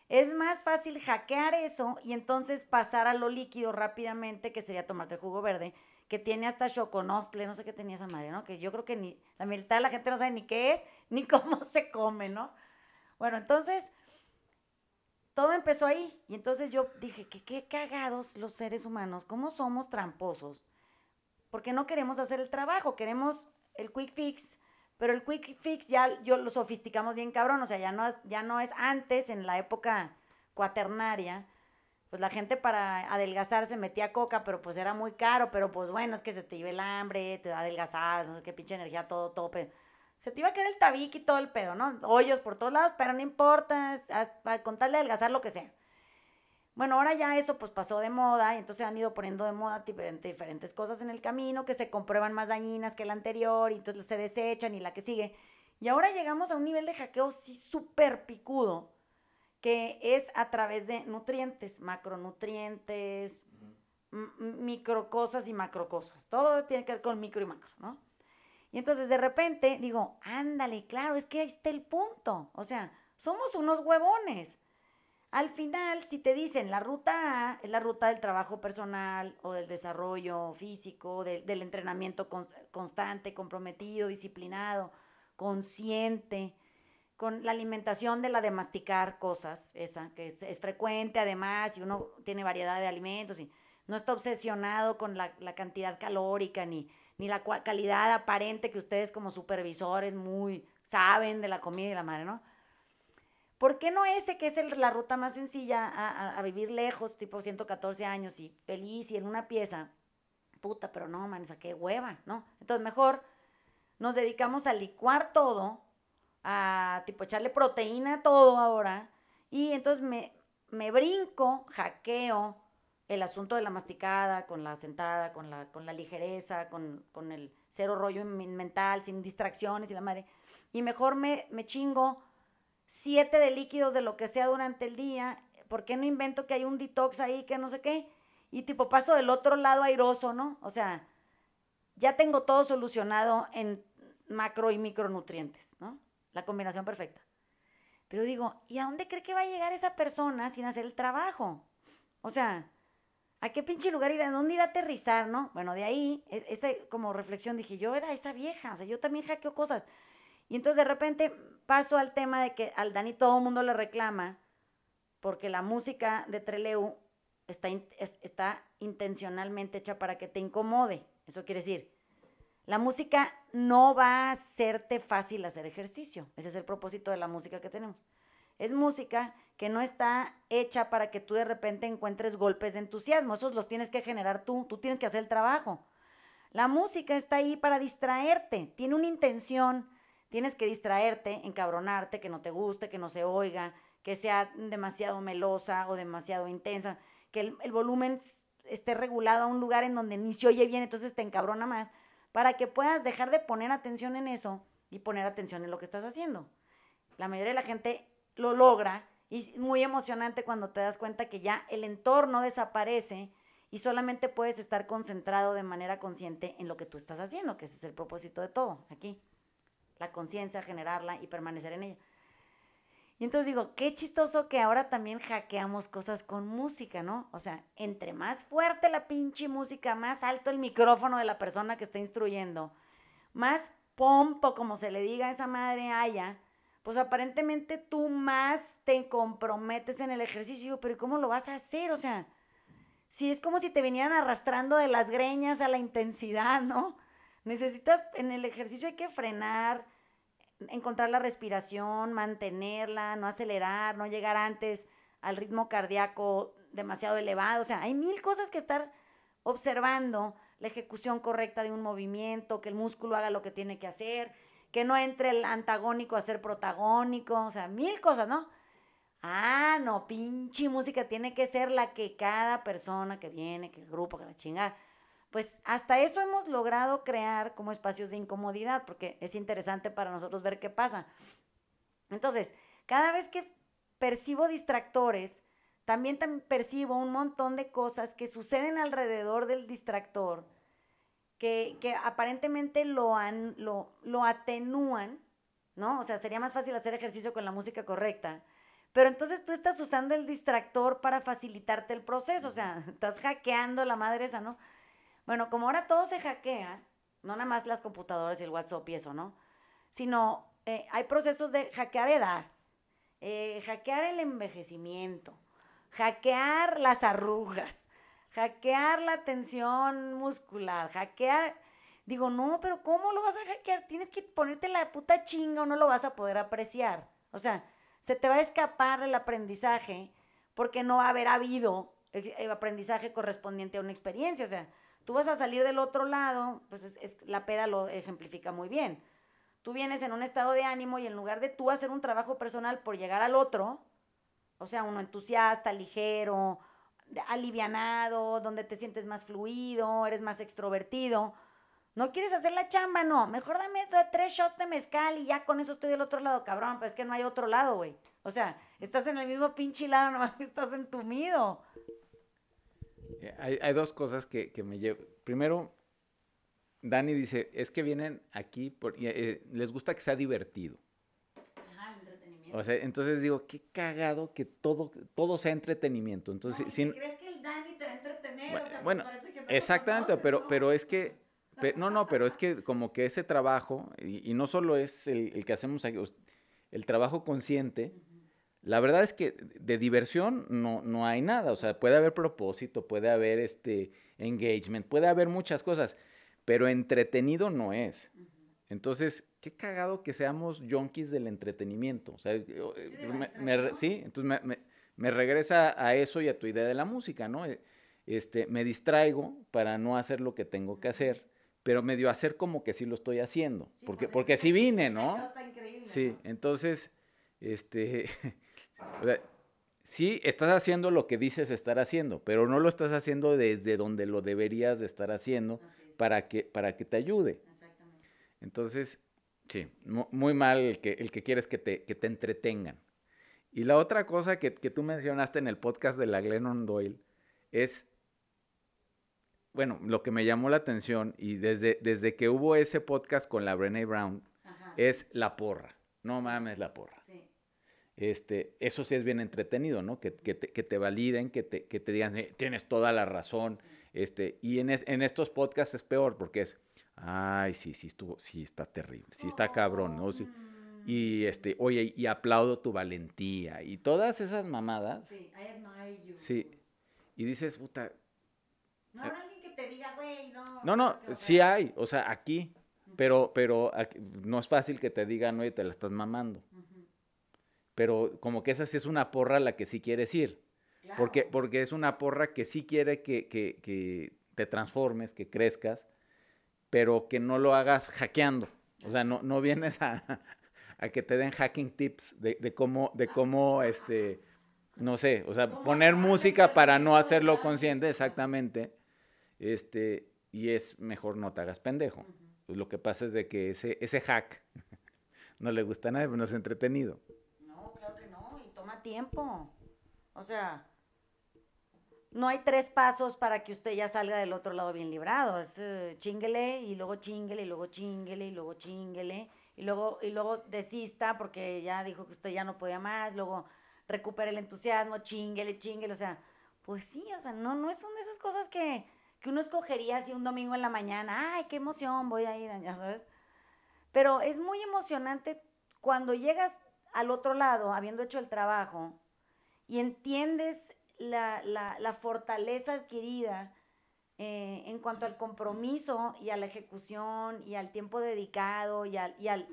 Es más fácil hackear eso y entonces pasar a lo líquido rápidamente, que sería tomarte el jugo verde, que tiene hasta choconostle, no sé qué tenía esa madre, ¿no? Que yo creo que ni la mitad de la gente no sabe ni qué es, [laughs] ni cómo se come, ¿no? Bueno, entonces todo empezó ahí. Y entonces yo dije, que qué cagados los seres humanos, cómo somos tramposos. Porque no queremos hacer el trabajo, queremos el quick fix, pero el quick fix ya yo lo sofisticamos bien cabrón, o sea, ya no, ya no es antes, en la época cuaternaria, pues la gente para adelgazar se metía coca, pero pues era muy caro, pero pues bueno, es que se te iba el hambre, te da adelgazar, no sé qué pinche energía, todo, todo, pero se te iba a caer el tabique y todo el pedo, ¿no? Hoyos por todos lados, pero no importa, con tal de adelgazar lo que sea. Bueno, ahora ya eso pues pasó de moda y entonces han ido poniendo de moda diferentes, diferentes cosas en el camino que se comprueban más dañinas que la anterior y entonces se desechan y la que sigue. Y ahora llegamos a un nivel de hackeo sí súper picudo, que es a través de nutrientes, macronutrientes, micro cosas y macro cosas. Todo tiene que ver con micro y macro, ¿no? Y entonces de repente digo, ándale, claro, es que ahí está el punto. O sea, somos unos huevones. Al final, si te dicen la ruta A es la ruta del trabajo personal o del desarrollo físico, del entrenamiento constante, comprometido, disciplinado, consciente, con la alimentación de la de masticar cosas, esa, que es, frecuente además, y uno tiene variedad de alimentos y no está obsesionado con la, la cantidad calórica ni ni la calidad aparente que ustedes como supervisores muy saben de la comida y la madre, ¿no? ¿Por qué no ese que es la ruta más sencilla a, vivir lejos, tipo 114 años y feliz y en una pieza? Puta, pero no, man, esa qué hueva, ¿no? Entonces mejor nos dedicamos a licuar todo, a tipo echarle proteína a todo ahora y entonces me, me brinco, hackeo, el asunto de la masticada, con la sentada, con la, con la ligereza, con, el cero rollo mental, sin distracciones y la madre. Y mejor me, me chingo siete de líquidos de lo que sea durante el día. ¿Por qué no invento que hay un detox ahí que no sé qué? Y tipo paso del otro lado airoso, ¿no? O sea, ya tengo todo solucionado en macro y micronutrientes, ¿no? La combinación perfecta. Pero digo, ¿y a dónde cree que va a llegar esa persona sin hacer el trabajo? O sea, ¿A qué pinche lugar ir? ¿A dónde ir a aterrizar, no? Bueno, de ahí, e, esa como reflexión, dije, yo era esa vieja, o sea, yo también hackeo cosas. Y entonces de repente paso al tema de que al Dani todo el mundo le reclama porque la música de Treleu está, está intencionalmente hecha para que te incomode. Eso quiere decir, la música no va a hacerte fácil hacer ejercicio. Ese es el propósito de la música que tenemos. Es música que no está hecha para que tú de repente encuentres golpes de entusiasmo. Esos los tienes que generar tú, tú tienes que hacer el trabajo. La música está ahí para distraerte, tiene una intención, tienes que distraerte, encabronarte, que no te guste, que no se oiga, que sea demasiado melosa o demasiado intensa, que el, el volumen esté regulado a un lugar en donde ni se oye bien, entonces te encabrona más, para que puedas dejar de poner atención en eso y poner atención en lo que estás haciendo. La mayoría de la gente lo logra y es muy emocionante cuando te das cuenta que ya el entorno desaparece y solamente puedes estar concentrado de manera consciente en lo que tú estás haciendo, que ese es el propósito de todo aquí. La conciencia, generarla y permanecer en ella. Y entonces digo, qué chistoso que ahora también hackeamos cosas con música, ¿no? O sea, entre más fuerte la pinche música, más alto el micrófono de la persona que está instruyendo, más pompo, como se le diga a esa madre haya, pues aparentemente tú más te comprometes en el ejercicio, pero ¿cómo lo vas a hacer? O sea, si es como si te vinieran arrastrando de las greñas a la intensidad, ¿no? Necesitas, en el ejercicio hay que frenar, encontrar la respiración, mantenerla, no acelerar, no llegar antes al ritmo cardíaco demasiado elevado. O sea, hay mil cosas que estar observando, la ejecución correcta de un movimiento, que el músculo haga lo que tiene que hacer, que no entre el antagónico a ser protagónico, o sea, mil cosas, ¿no? Ah, no, pinche música tiene que ser la que cada persona que viene, que el grupo, que la chingada pues hasta eso hemos logrado crear como espacios de incomodidad, porque es interesante para nosotros ver qué pasa. Entonces, cada vez que percibo distractores, también, percibo un montón de cosas que suceden alrededor del distractor, que, aparentemente lo, lo, lo atenúan, ¿no? O sea, sería más fácil hacer ejercicio con la música correcta. Pero entonces tú estás usando el distractor para facilitarte el proceso, o sea, [laughs] estás hackeando la madre esa, ¿no? Bueno, como ahora todo se hackea, no nada más las computadoras y el WhatsApp y eso, ¿no? Sino eh, hay procesos de hackear edad, eh, hackear el envejecimiento, hackear las arrugas, hackear la tensión muscular, hackear... Digo, no, pero ¿cómo lo vas a hackear? Tienes que ponerte la puta chinga o no lo vas a poder apreciar. O sea, se te va a escapar el aprendizaje porque no va a haber habido el aprendizaje correspondiente a una experiencia. O sea, Tú vas a salir del otro lado, pues es, la peda lo ejemplifica muy bien. Tú vienes en un estado de ánimo y en lugar de tú hacer un trabajo personal por llegar al otro, o sea, uno entusiasta, ligero, alivianado, donde te sientes más fluido, eres más extrovertido, no quieres hacer la chamba, no. Mejor dame tres shots de mezcal y ya con eso estoy del otro lado, cabrón. Pues es que no hay otro lado, güey. O sea, estás en el mismo pinche lado, nomás que estás entumido. Eh, hay, dos cosas que, me llevo. Primero, Dani dice, es que vienen aquí, por, eh, les gusta que sea divertido. Ajá, entretenimiento. O sea, entonces digo, qué cagado que todo, todo sea entretenimiento. Entonces, ¿Crees que el Dani te va a entretener? Bueno, o sea, bueno exactamente, pero, pero es que, no, no, pero es que como que ese trabajo, y, no solo es el, que hacemos aquí, el trabajo consciente, la verdad es que de diversión no, no hay nada, o sea, puede haber propósito, puede haber este engagement, puede haber muchas cosas, pero entretenido no es. Entonces, qué cagado que seamos junkies del entretenimiento. O sea, sí, me, ¿sí? entonces me, regresa a eso y a tu idea de la música, ¿no? Eh, este, me distraigo para no hacer lo que tengo que hacer, pero medio hacer como que sí lo estoy haciendo, porque, pues porque sí vine, ¿no? Sí, entonces, este, [laughs] sí, estás haciendo lo que dices estar haciendo, pero no lo estás haciendo desde donde lo deberías de estar haciendo para que, para que te ayude. Entonces, sí, muy mal el que, el que quieres que te, que te entretengan. Y la otra cosa que, que, tú mencionaste en el podcast de la Glennon Doyle es, bueno, lo que me llamó la atención y desde, desde que hubo ese podcast con la Brené Brown, es la porra. No mames la porra. Este, eso sí es bien entretenido, ¿no? Que, que, te, que te, validen, que te, que te digan, eh, tienes toda la razón. Este, y en, en, estos podcasts es peor porque es, ay, sí, sí estuvo, sí está terrible, sí está cabrón, ¿no? Sí, y este, oye, y aplaudo tu valentía y todas esas mamadas. Sí, I admire you. Sí. Y dices, puta. No habrá alguien que te diga, güey, no. No, no, sí hay, o sea, aquí, pero, pero no es fácil que te digan, oye, te la estás mamando pero como que esa sí es una porra a la que sí quieres ir. Porque, porque es una porra que sí quiere que, que, que, te transformes, que crezcas, pero que no lo hagas hackeando. O sea, no, no vienes a, [laughs] a que te den hacking tips de, de cómo, de cómo, este, no sé, o sea, poner música para no hacerlo consciente, exactamente. Este, y es mejor no te hagas pendejo. Pues lo que pasa es de que ese, ese hack [laughs] no le gusta a nadie, pero no es entretenido tiempo. O sea, no hay tres pasos para que usted ya salga del otro lado bien librado. Es uh, y luego chinguele y luego chinguele y luego chinguele y luego, y luego desista porque ya dijo que usted ya no podía más, luego recupere el entusiasmo, chinguele, chinguele, o sea, pues sí, o sea, no, no es una de esas cosas que, que uno escogería así un domingo en la mañana, ay, qué emoción, voy a ir, ya sabes. Pero es muy emocionante cuando llegas al otro lado, habiendo hecho el trabajo, y entiendes la, fortaleza adquirida eh, en cuanto al compromiso y a la ejecución y al tiempo dedicado y al, y al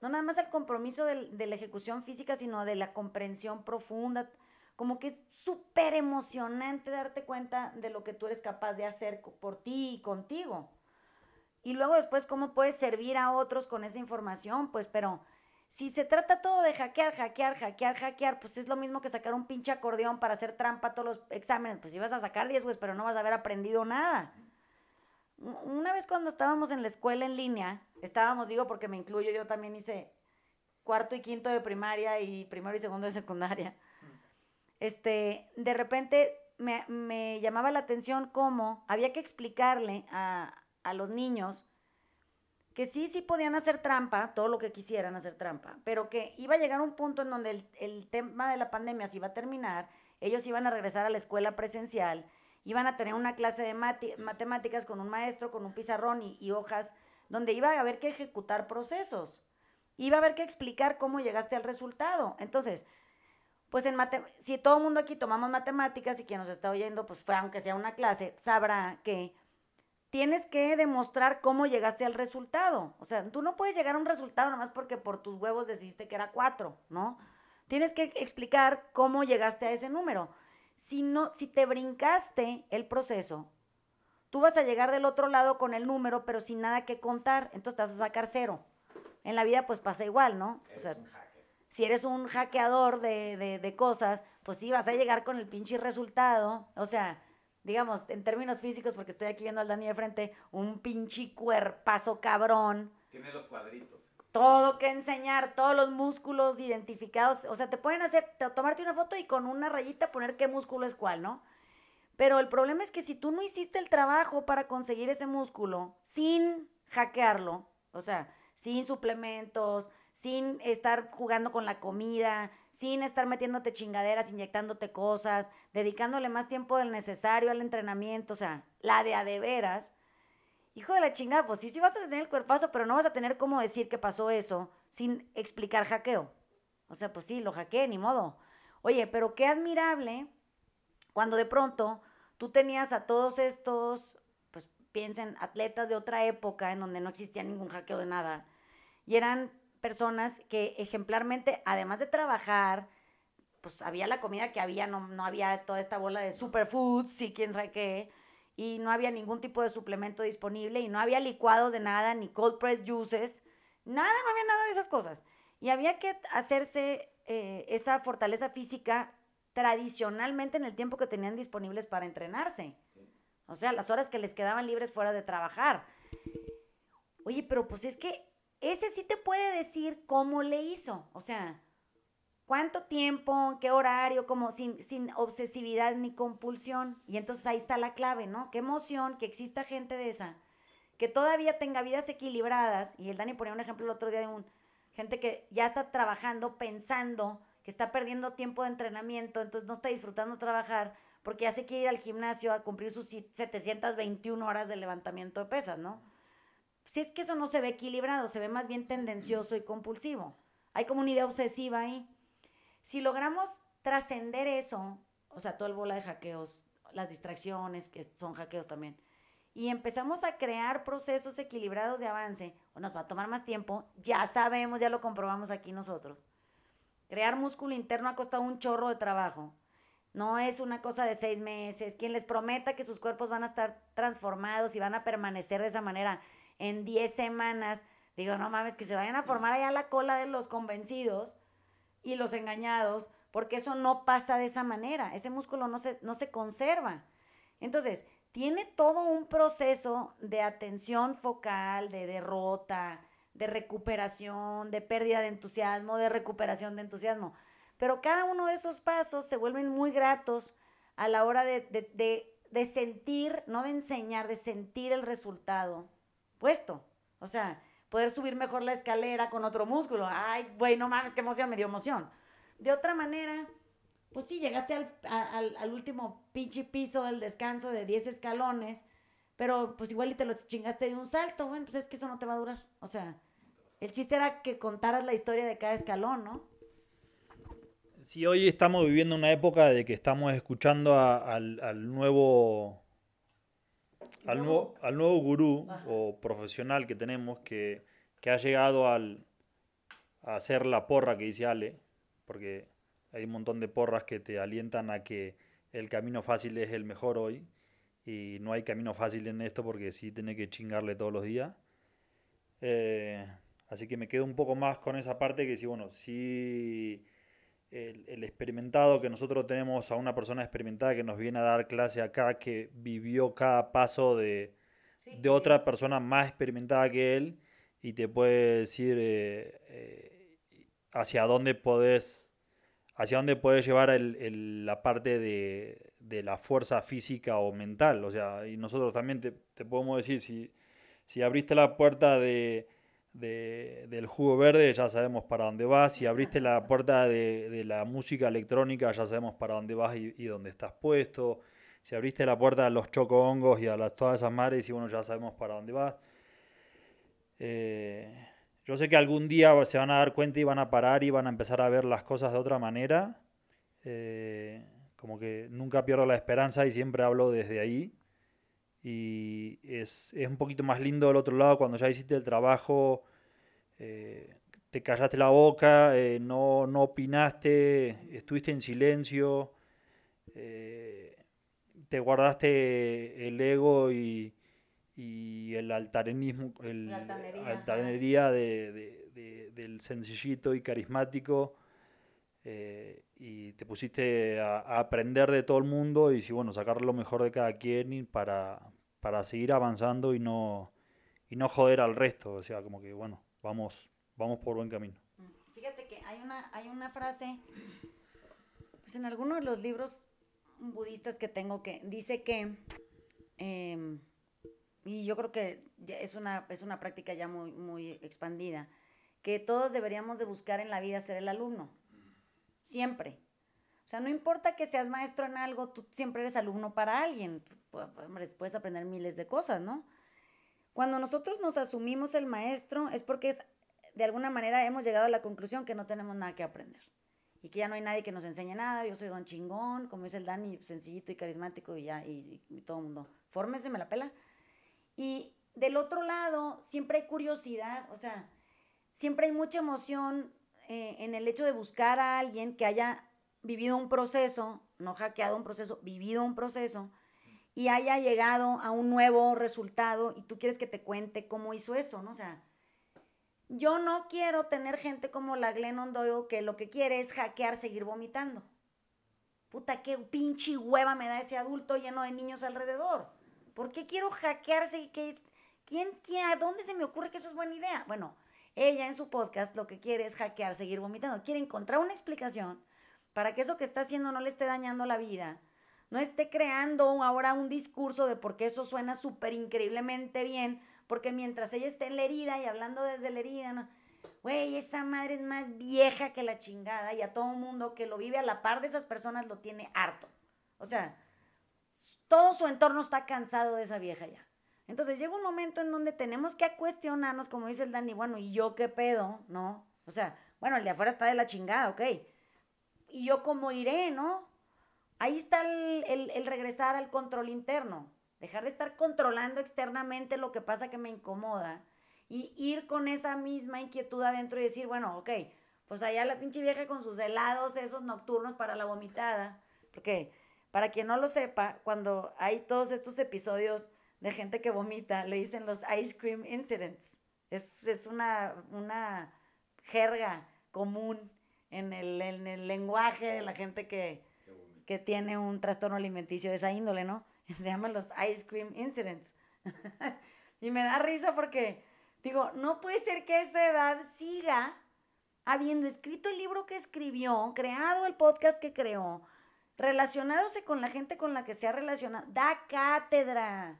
no nada más al compromiso de la ejecución física, sino de la comprensión profunda. Como que es súper emocionante darte cuenta de lo que tú eres capaz de hacer por ti y contigo. Y luego después cómo puedes servir a otros con esa información, pues, pero si se trata todo de hackear, hackear, hackear, hackear, pues es lo mismo que sacar un pinche acordeón para hacer trampa todos los exámenes. Pues ibas a sacar 10, pues, pero no vas a haber aprendido nada. Una vez cuando estábamos en la escuela en línea, estábamos, digo porque me incluyo, yo también hice cuarto y quinto de primaria y primero y segundo de secundaria. Este, de repente me, me llamaba la atención cómo había que explicarle a, a los niños que sí, sí podían hacer trampa, todo lo que quisieran hacer trampa, pero que iba a llegar un punto en donde el, tema de la pandemia se iba a terminar, ellos iban a regresar a la escuela presencial, iban a tener una clase de matemáticas con un maestro, con un pizarrón y, hojas, donde iba a haber que ejecutar procesos, iba a haber que explicar cómo llegaste al resultado. Entonces, pues en si todo el mundo aquí tomamos matemáticas y quien nos está oyendo, pues fue, aunque sea una clase, sabrá que tienes que demostrar cómo llegaste al resultado. O sea, tú no puedes llegar a un resultado nomás porque por tus huevos decidiste que era cuatro, ¿no? Tienes que explicar cómo llegaste a ese número. Si, no, si te brincaste el proceso, tú vas a llegar del otro lado con el número, pero sin nada que contar, entonces te vas a sacar cero. En la vida pues pasa igual, ¿no? o sea, si eres un hackeador de, de, de cosas, pues sí, vas a llegar con el pinche resultado. O sea, digamos, en términos físicos, porque estoy aquí viendo al Dani de frente, un pinche cuerpazo cabrón. Tiene los cuadritos. Todo que enseñar, todos los músculos identificados. O sea, te pueden hacer, tomarte una foto y con una rayita poner qué músculo es cuál, ¿no? Pero el problema es que si tú no hiciste el trabajo para conseguir ese músculo sin hackearlo, o sea, sin suplementos, sin estar jugando con la comida, sin estar metiéndote chingaderas, inyectándote cosas, dedicándole más tiempo del necesario al entrenamiento, o sea, la de a de veras. Hijo de la chingada, pues sí, sí vas a tener el cuerpazo, pero no vas a tener cómo decir que pasó eso sin explicar hackeo. O sea, pues sí, lo hackeé, ni modo. Oye, pero qué admirable cuando de pronto tú tenías a todos estos, pues piensen, atletas de otra época en donde no existía ningún hackeo de nada. Y eran personas que ejemplarmente, además de trabajar, pues había la comida que había, no, no había toda esta bola de superfoods y quién sabe qué, y no había ningún tipo de suplemento disponible, y no había licuados de nada, ni cold press juices, nada, no había nada de esas cosas. Y había que hacerse eh, esa fortaleza física tradicionalmente en el tiempo que tenían disponibles para entrenarse. O sea, las horas que les quedaban libres fuera de trabajar. Oye, pero pues es que ese sí te puede decir cómo le hizo, o sea, cuánto tiempo, qué horario, como sin, sin obsesividad ni compulsión. Y entonces ahí está la clave, ¿no? Qué emoción que exista gente de esa, que todavía tenga vidas equilibradas. Y el Dani ponía un ejemplo el otro día de un gente que ya está trabajando pensando que está perdiendo tiempo de entrenamiento, entonces no está disfrutando trabajar porque ya se quiere ir al gimnasio a cumplir sus 721 horas de levantamiento de pesas, ¿no? Si es que eso no se ve equilibrado, se ve más bien tendencioso y compulsivo. Hay como una idea obsesiva ahí. Si logramos trascender eso, o sea, todo el bola de hackeos, las distracciones, que son hackeos también, y empezamos a crear procesos equilibrados de avance, o nos va a tomar más tiempo, ya sabemos, ya lo comprobamos aquí nosotros. Crear músculo interno ha costado un chorro de trabajo. No es una cosa de seis meses. Quien les prometa que sus cuerpos van a estar transformados y van a permanecer de esa manera en 10 semanas, digo, no mames, que se vayan a formar allá la cola de los convencidos y los engañados, porque eso no pasa de esa manera, ese músculo no se, no se conserva. Entonces, tiene todo un proceso de atención focal, de derrota, de recuperación, de pérdida de entusiasmo, de recuperación de entusiasmo. Pero cada uno de esos pasos se vuelven muy gratos a la hora de, de, de sentir, no de enseñar, de sentir el resultado puesto. O sea, poder subir mejor la escalera con otro músculo. Ay, güey, no mames, qué emoción, me dio emoción. De otra manera, pues sí, llegaste al, al, al último pinche piso del descanso de 10 escalones, pero pues igual y te lo chingaste de un salto, bueno, pues es que eso no te va a durar. O sea, el chiste era que contaras la historia de cada escalón, ¿no? Si hoy estamos viviendo una época de que estamos escuchando al, al nuevo al nuevo, al nuevo gurú Ajá. o profesional que tenemos que, que ha llegado al, a hacer la porra que dice Ale, porque hay un montón de porras que te alientan a que el camino fácil es el mejor hoy y no hay camino fácil en esto porque sí tiene que chingarle todos los días. Eh, así que me quedo un poco más con esa parte que sí, bueno, sí el, el experimentado que nosotros tenemos a una persona experimentada que nos viene a dar clase acá, que vivió cada paso de, de otra persona más experimentada que él y te puede decir eh, eh, hacia dónde podés hacia dónde puedes llevar el- el- la parte de, de la fuerza física o mental. O sea, y nosotros también te, te podemos decir, si, si abriste la puerta de, de- del jugo verde, ya sabemos para dónde vas. Si abriste la puerta de, de la música electrónica, ya sabemos para dónde vas y, y dónde estás puesto. Si abriste la puerta a los chocohongos y a las, todas esas mares, y bueno, ya sabemos para dónde vas. Eh, yo sé que algún día se van a dar cuenta y van a parar y van a empezar a ver las cosas de otra manera. Eh, como que nunca pierdo la esperanza y siempre hablo desde ahí. Y es, es un poquito más lindo del otro lado cuando ya hiciste el trabajo, eh, te callaste la boca, eh, no, no opinaste, estuviste en silencio, eh, te guardaste el ego y, y el altarenismo, el, La altanería, altanería de- de- de- del sencillito y carismático. Eh, y te pusiste a, a aprender de todo el mundo y bueno, sacar lo mejor de cada quien para, para seguir avanzando y no, y no joder al resto. O sea, como que bueno, vamos, vamos por buen camino. Mm, Fíjate que hay una, hay una frase, pues en alguno de los libros budistas que tengo que dice que, em, y yo creo que es una, es una práctica ya muy, muy expandida, que todos deberíamos de buscar en la vida ser el alumno, siempre. O sea, no importa que seas maestro en algo, tú siempre eres alumno para alguien. Hombre, puedes aprender miles de cosas, ¿no? Cuando nosotros nos asumimos el maestro es porque es, de alguna manera hemos llegado a la conclusión que no tenemos nada que aprender y que ya no hay nadie que nos enseñe nada. Yo soy don chingón, como dice el Dani, sencillito y carismático y ya, y, y todo el mundo. Fórmese, me la pela. Y del otro lado, siempre hay curiosidad, o sea, siempre hay mucha emoción eh, en el hecho de buscar a alguien que haya vivido un proceso, no hackeado un proceso, vivido un proceso y haya llegado a un nuevo resultado y tú quieres que te cuente cómo hizo eso, ¿no? O sea, yo no quiero tener gente como la Glennon Doyle que lo que quiere es hackear, seguir vomitando. Puta, qué pinche hueva me da ese adulto lleno de niños alrededor. ¿Por qué quiero hackearse y que... ¿Quién, quién, a dónde se me ocurre que eso es buena idea? Bueno, ella en su podcast lo que quiere es hackear, seguir vomitando. Quiere encontrar una explicación para que eso que está haciendo no le esté dañando la vida. No esté creando ahora un discurso de por qué eso suena súper increíblemente bien, porque mientras ella esté en la herida y hablando desde la herida, güey, esa madre es más vieja que la chingada y a todo mundo que lo vive a la par de esas personas lo tiene harto. O sea, todo su entorno está cansado de esa vieja ya. Entonces llega un momento en donde tenemos que cuestionarnos, como dice el Dani, bueno, ¿y yo qué pedo? ¿No? O sea, bueno, el de afuera está de la chingada, ok. ¿Y yo cómo iré, no? Ahí está el, el- el regresar al control interno. Dejar de estar controlando externamente lo que pasa que me incomoda y ir con esa misma inquietud adentro y decir, bueno, ok, pues allá la pinche vieja con sus helados, esos nocturnos para la vomitada. Porque, para quien no lo sepa, cuando hay todos estos episodios de gente que vomita, le dicen los ice cream incidents. Es, es una, una jerga común en el, en el lenguaje de la gente que, que tiene un trastorno alimenticio de esa índole, ¿no? [laughs] Se llaman los ice cream incidents. [laughs] y me da risa porque digo, no puede ser que a esa edad siga habiendo escrito el libro que escribió, creado el podcast que creó, relacionándose con la gente con la que se ha relacionado, da cátedra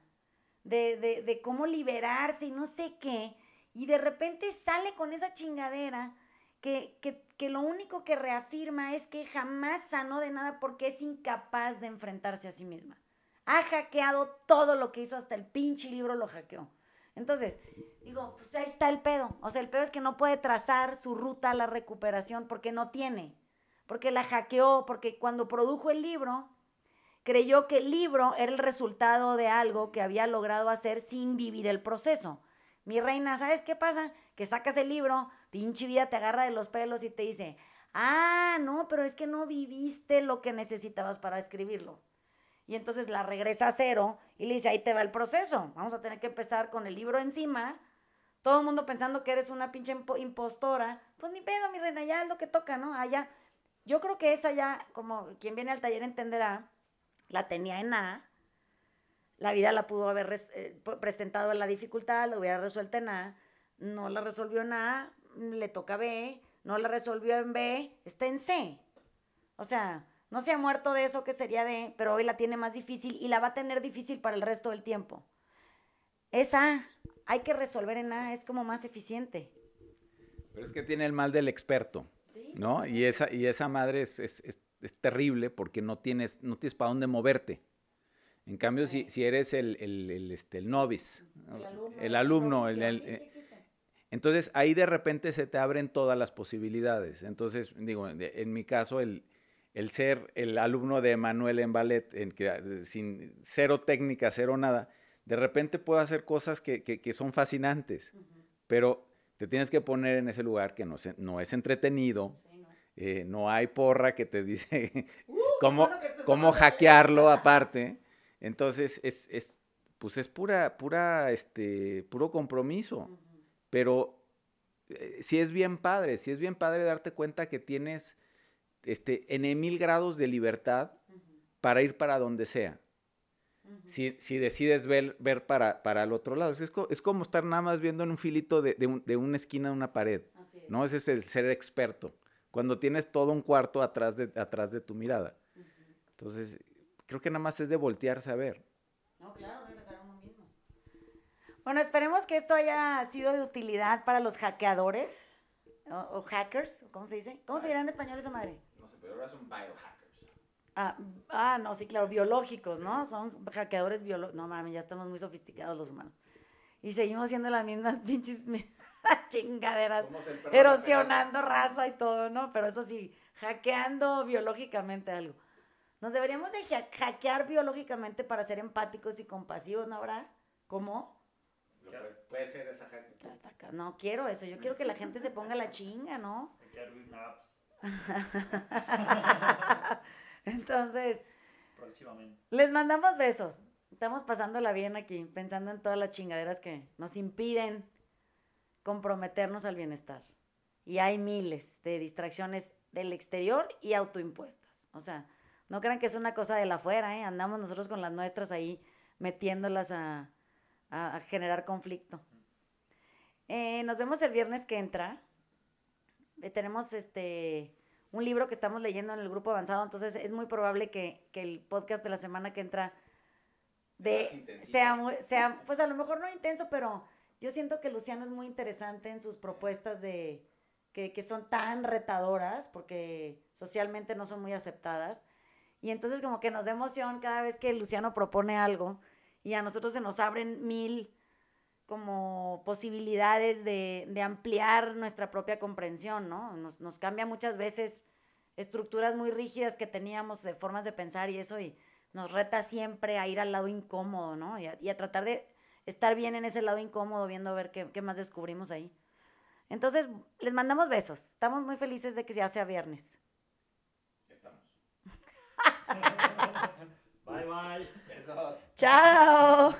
de, de, cómo liberarse y no sé qué, Y de repente sale con esa chingadera que, que, que lo único que reafirma es que jamás sanó de nada porque es incapaz de enfrentarse a sí misma. Ha hackeado todo lo que hizo, hasta el pinche libro lo hackeó. Entonces, digo, pues ahí está el pedo. O sea, el pedo es que no puede trazar su ruta a la recuperación porque no tiene. Porque la hackeó, porque cuando produjo el libro, creyó que el libro era el resultado de algo que había logrado hacer sin vivir el proceso. Mi reina, ¿sabes qué pasa? Que sacas el libro, pinche vida te agarra de los pelos y te dice, ah, no, pero es que no viviste lo que necesitabas para escribirlo y entonces la regresa a cero y le dice, ahí te va el proceso, vamos a tener que empezar con el libro encima, todo el mundo pensando que eres una pinche impostora, pues ni pedo, mi reina, ya es lo que toca, ¿no? Allá, yo creo que esa ya, como quien viene al taller entenderá, la tenía en A, la vida la pudo haber eh, presentado en la dificultad, la hubiera resuelto en A, no la resolvió en A, le toca B, no la resolvió en B, está en C. O sea, no se ha muerto de eso que sería de, pero hoy la tiene más difícil y la va a tener difícil para el resto del tiempo. Esa hay que resolver en A, es como más eficiente. Pero es que tiene el mal del experto, ¿no? Y esa, y esa madre es, es, es, terrible porque no tienes, no tienes para dónde moverte. En cambio, si, si eres el, el, el, este, el novice, el alumno, el, el, entonces ahí de repente se te abren todas las posibilidades. Entonces, digo, en mi caso, el, el ser el alumno de Manuel en ballet, en que, eh, sin cero técnica, cero nada, de repente puedo hacer cosas que, que, son fascinantes, pero te tienes que poner en ese lugar que no, no es entretenido, eh, no. hay porra que te dice [laughs] uh, cómo, cómo hackearlo aparte. Entonces, es, es, pues es pura, pura, este, puro compromiso, pero eh, si es bien padre, si es bien padre darte cuenta que tienes este, en mil grados de libertad para ir para donde sea. si, si, decides ver, ver para, para, el otro lado. Es, es, como estar nada más viendo en un filito de, de, una esquina de una pared. ¿no? Ese es el ser experto. Cuando tienes todo un cuarto atrás de, atrás de tu mirada. Entonces, creo que nada más es de voltearse a ver. No, claro, regresar a uno mismo. Bueno, esperemos que esto haya sido de utilidad para los hackeadores o, hackers, ¿cómo se dice? ¿Cómo se dirá en español esa madre? pero ahora son biohackers. Ah, ah, no, sí, claro, biológicos, ¿no? Son hackeadores biológicos. No mames, ya estamos muy sofisticados los humanos. Y seguimos siendo las mismas [laughs] pinches [laughs] chingaderas, erosionando raza y todo, ¿no? Pero eso sí, hackeando biológicamente algo. Nos deberíamos de hackear biológicamente para ser empáticos y compasivos, ¿no habrá? ¿Cómo? Puede ser esa hacker. No quiero eso, yo quiero que la gente se ponga la chinga, ¿no? [laughs] Entonces, les mandamos besos. Estamos pasándola bien aquí, pensando en todas las chingaderas que nos impiden comprometernos al bienestar. Y hay miles de distracciones del exterior y autoimpuestas. O sea, no crean que es una cosa de la afuera, ¿eh? Andamos nosotros con las nuestras ahí metiéndolas a, generar conflicto. Eh, nos vemos el viernes que entra. Eh, tenemos este un libro que estamos leyendo en el grupo avanzado, entonces es muy probable que, el podcast de la semana que entra de, sea, sea, pues a lo mejor no intenso, pero yo siento que Luciano es muy interesante en sus propuestas de que, que son tan retadoras, porque socialmente no son muy aceptadas. Y entonces como que nos da emoción cada vez que Luciano propone algo y a nosotros se nos abren mil como posibilidades de, de, ampliar nuestra propia comprensión, ¿no? Nos, nos, cambia muchas veces estructuras muy rígidas que teníamos de formas de pensar y eso, y nos reta siempre a ir al lado incómodo, ¿no? Y a, y a tratar de estar bien en ese lado incómodo, viendo a ver qué, qué, más descubrimos ahí. Entonces, les mandamos besos. Estamos muy felices de que ya sea viernes. Estamos. [laughs] bye, bye. Besos. Chao.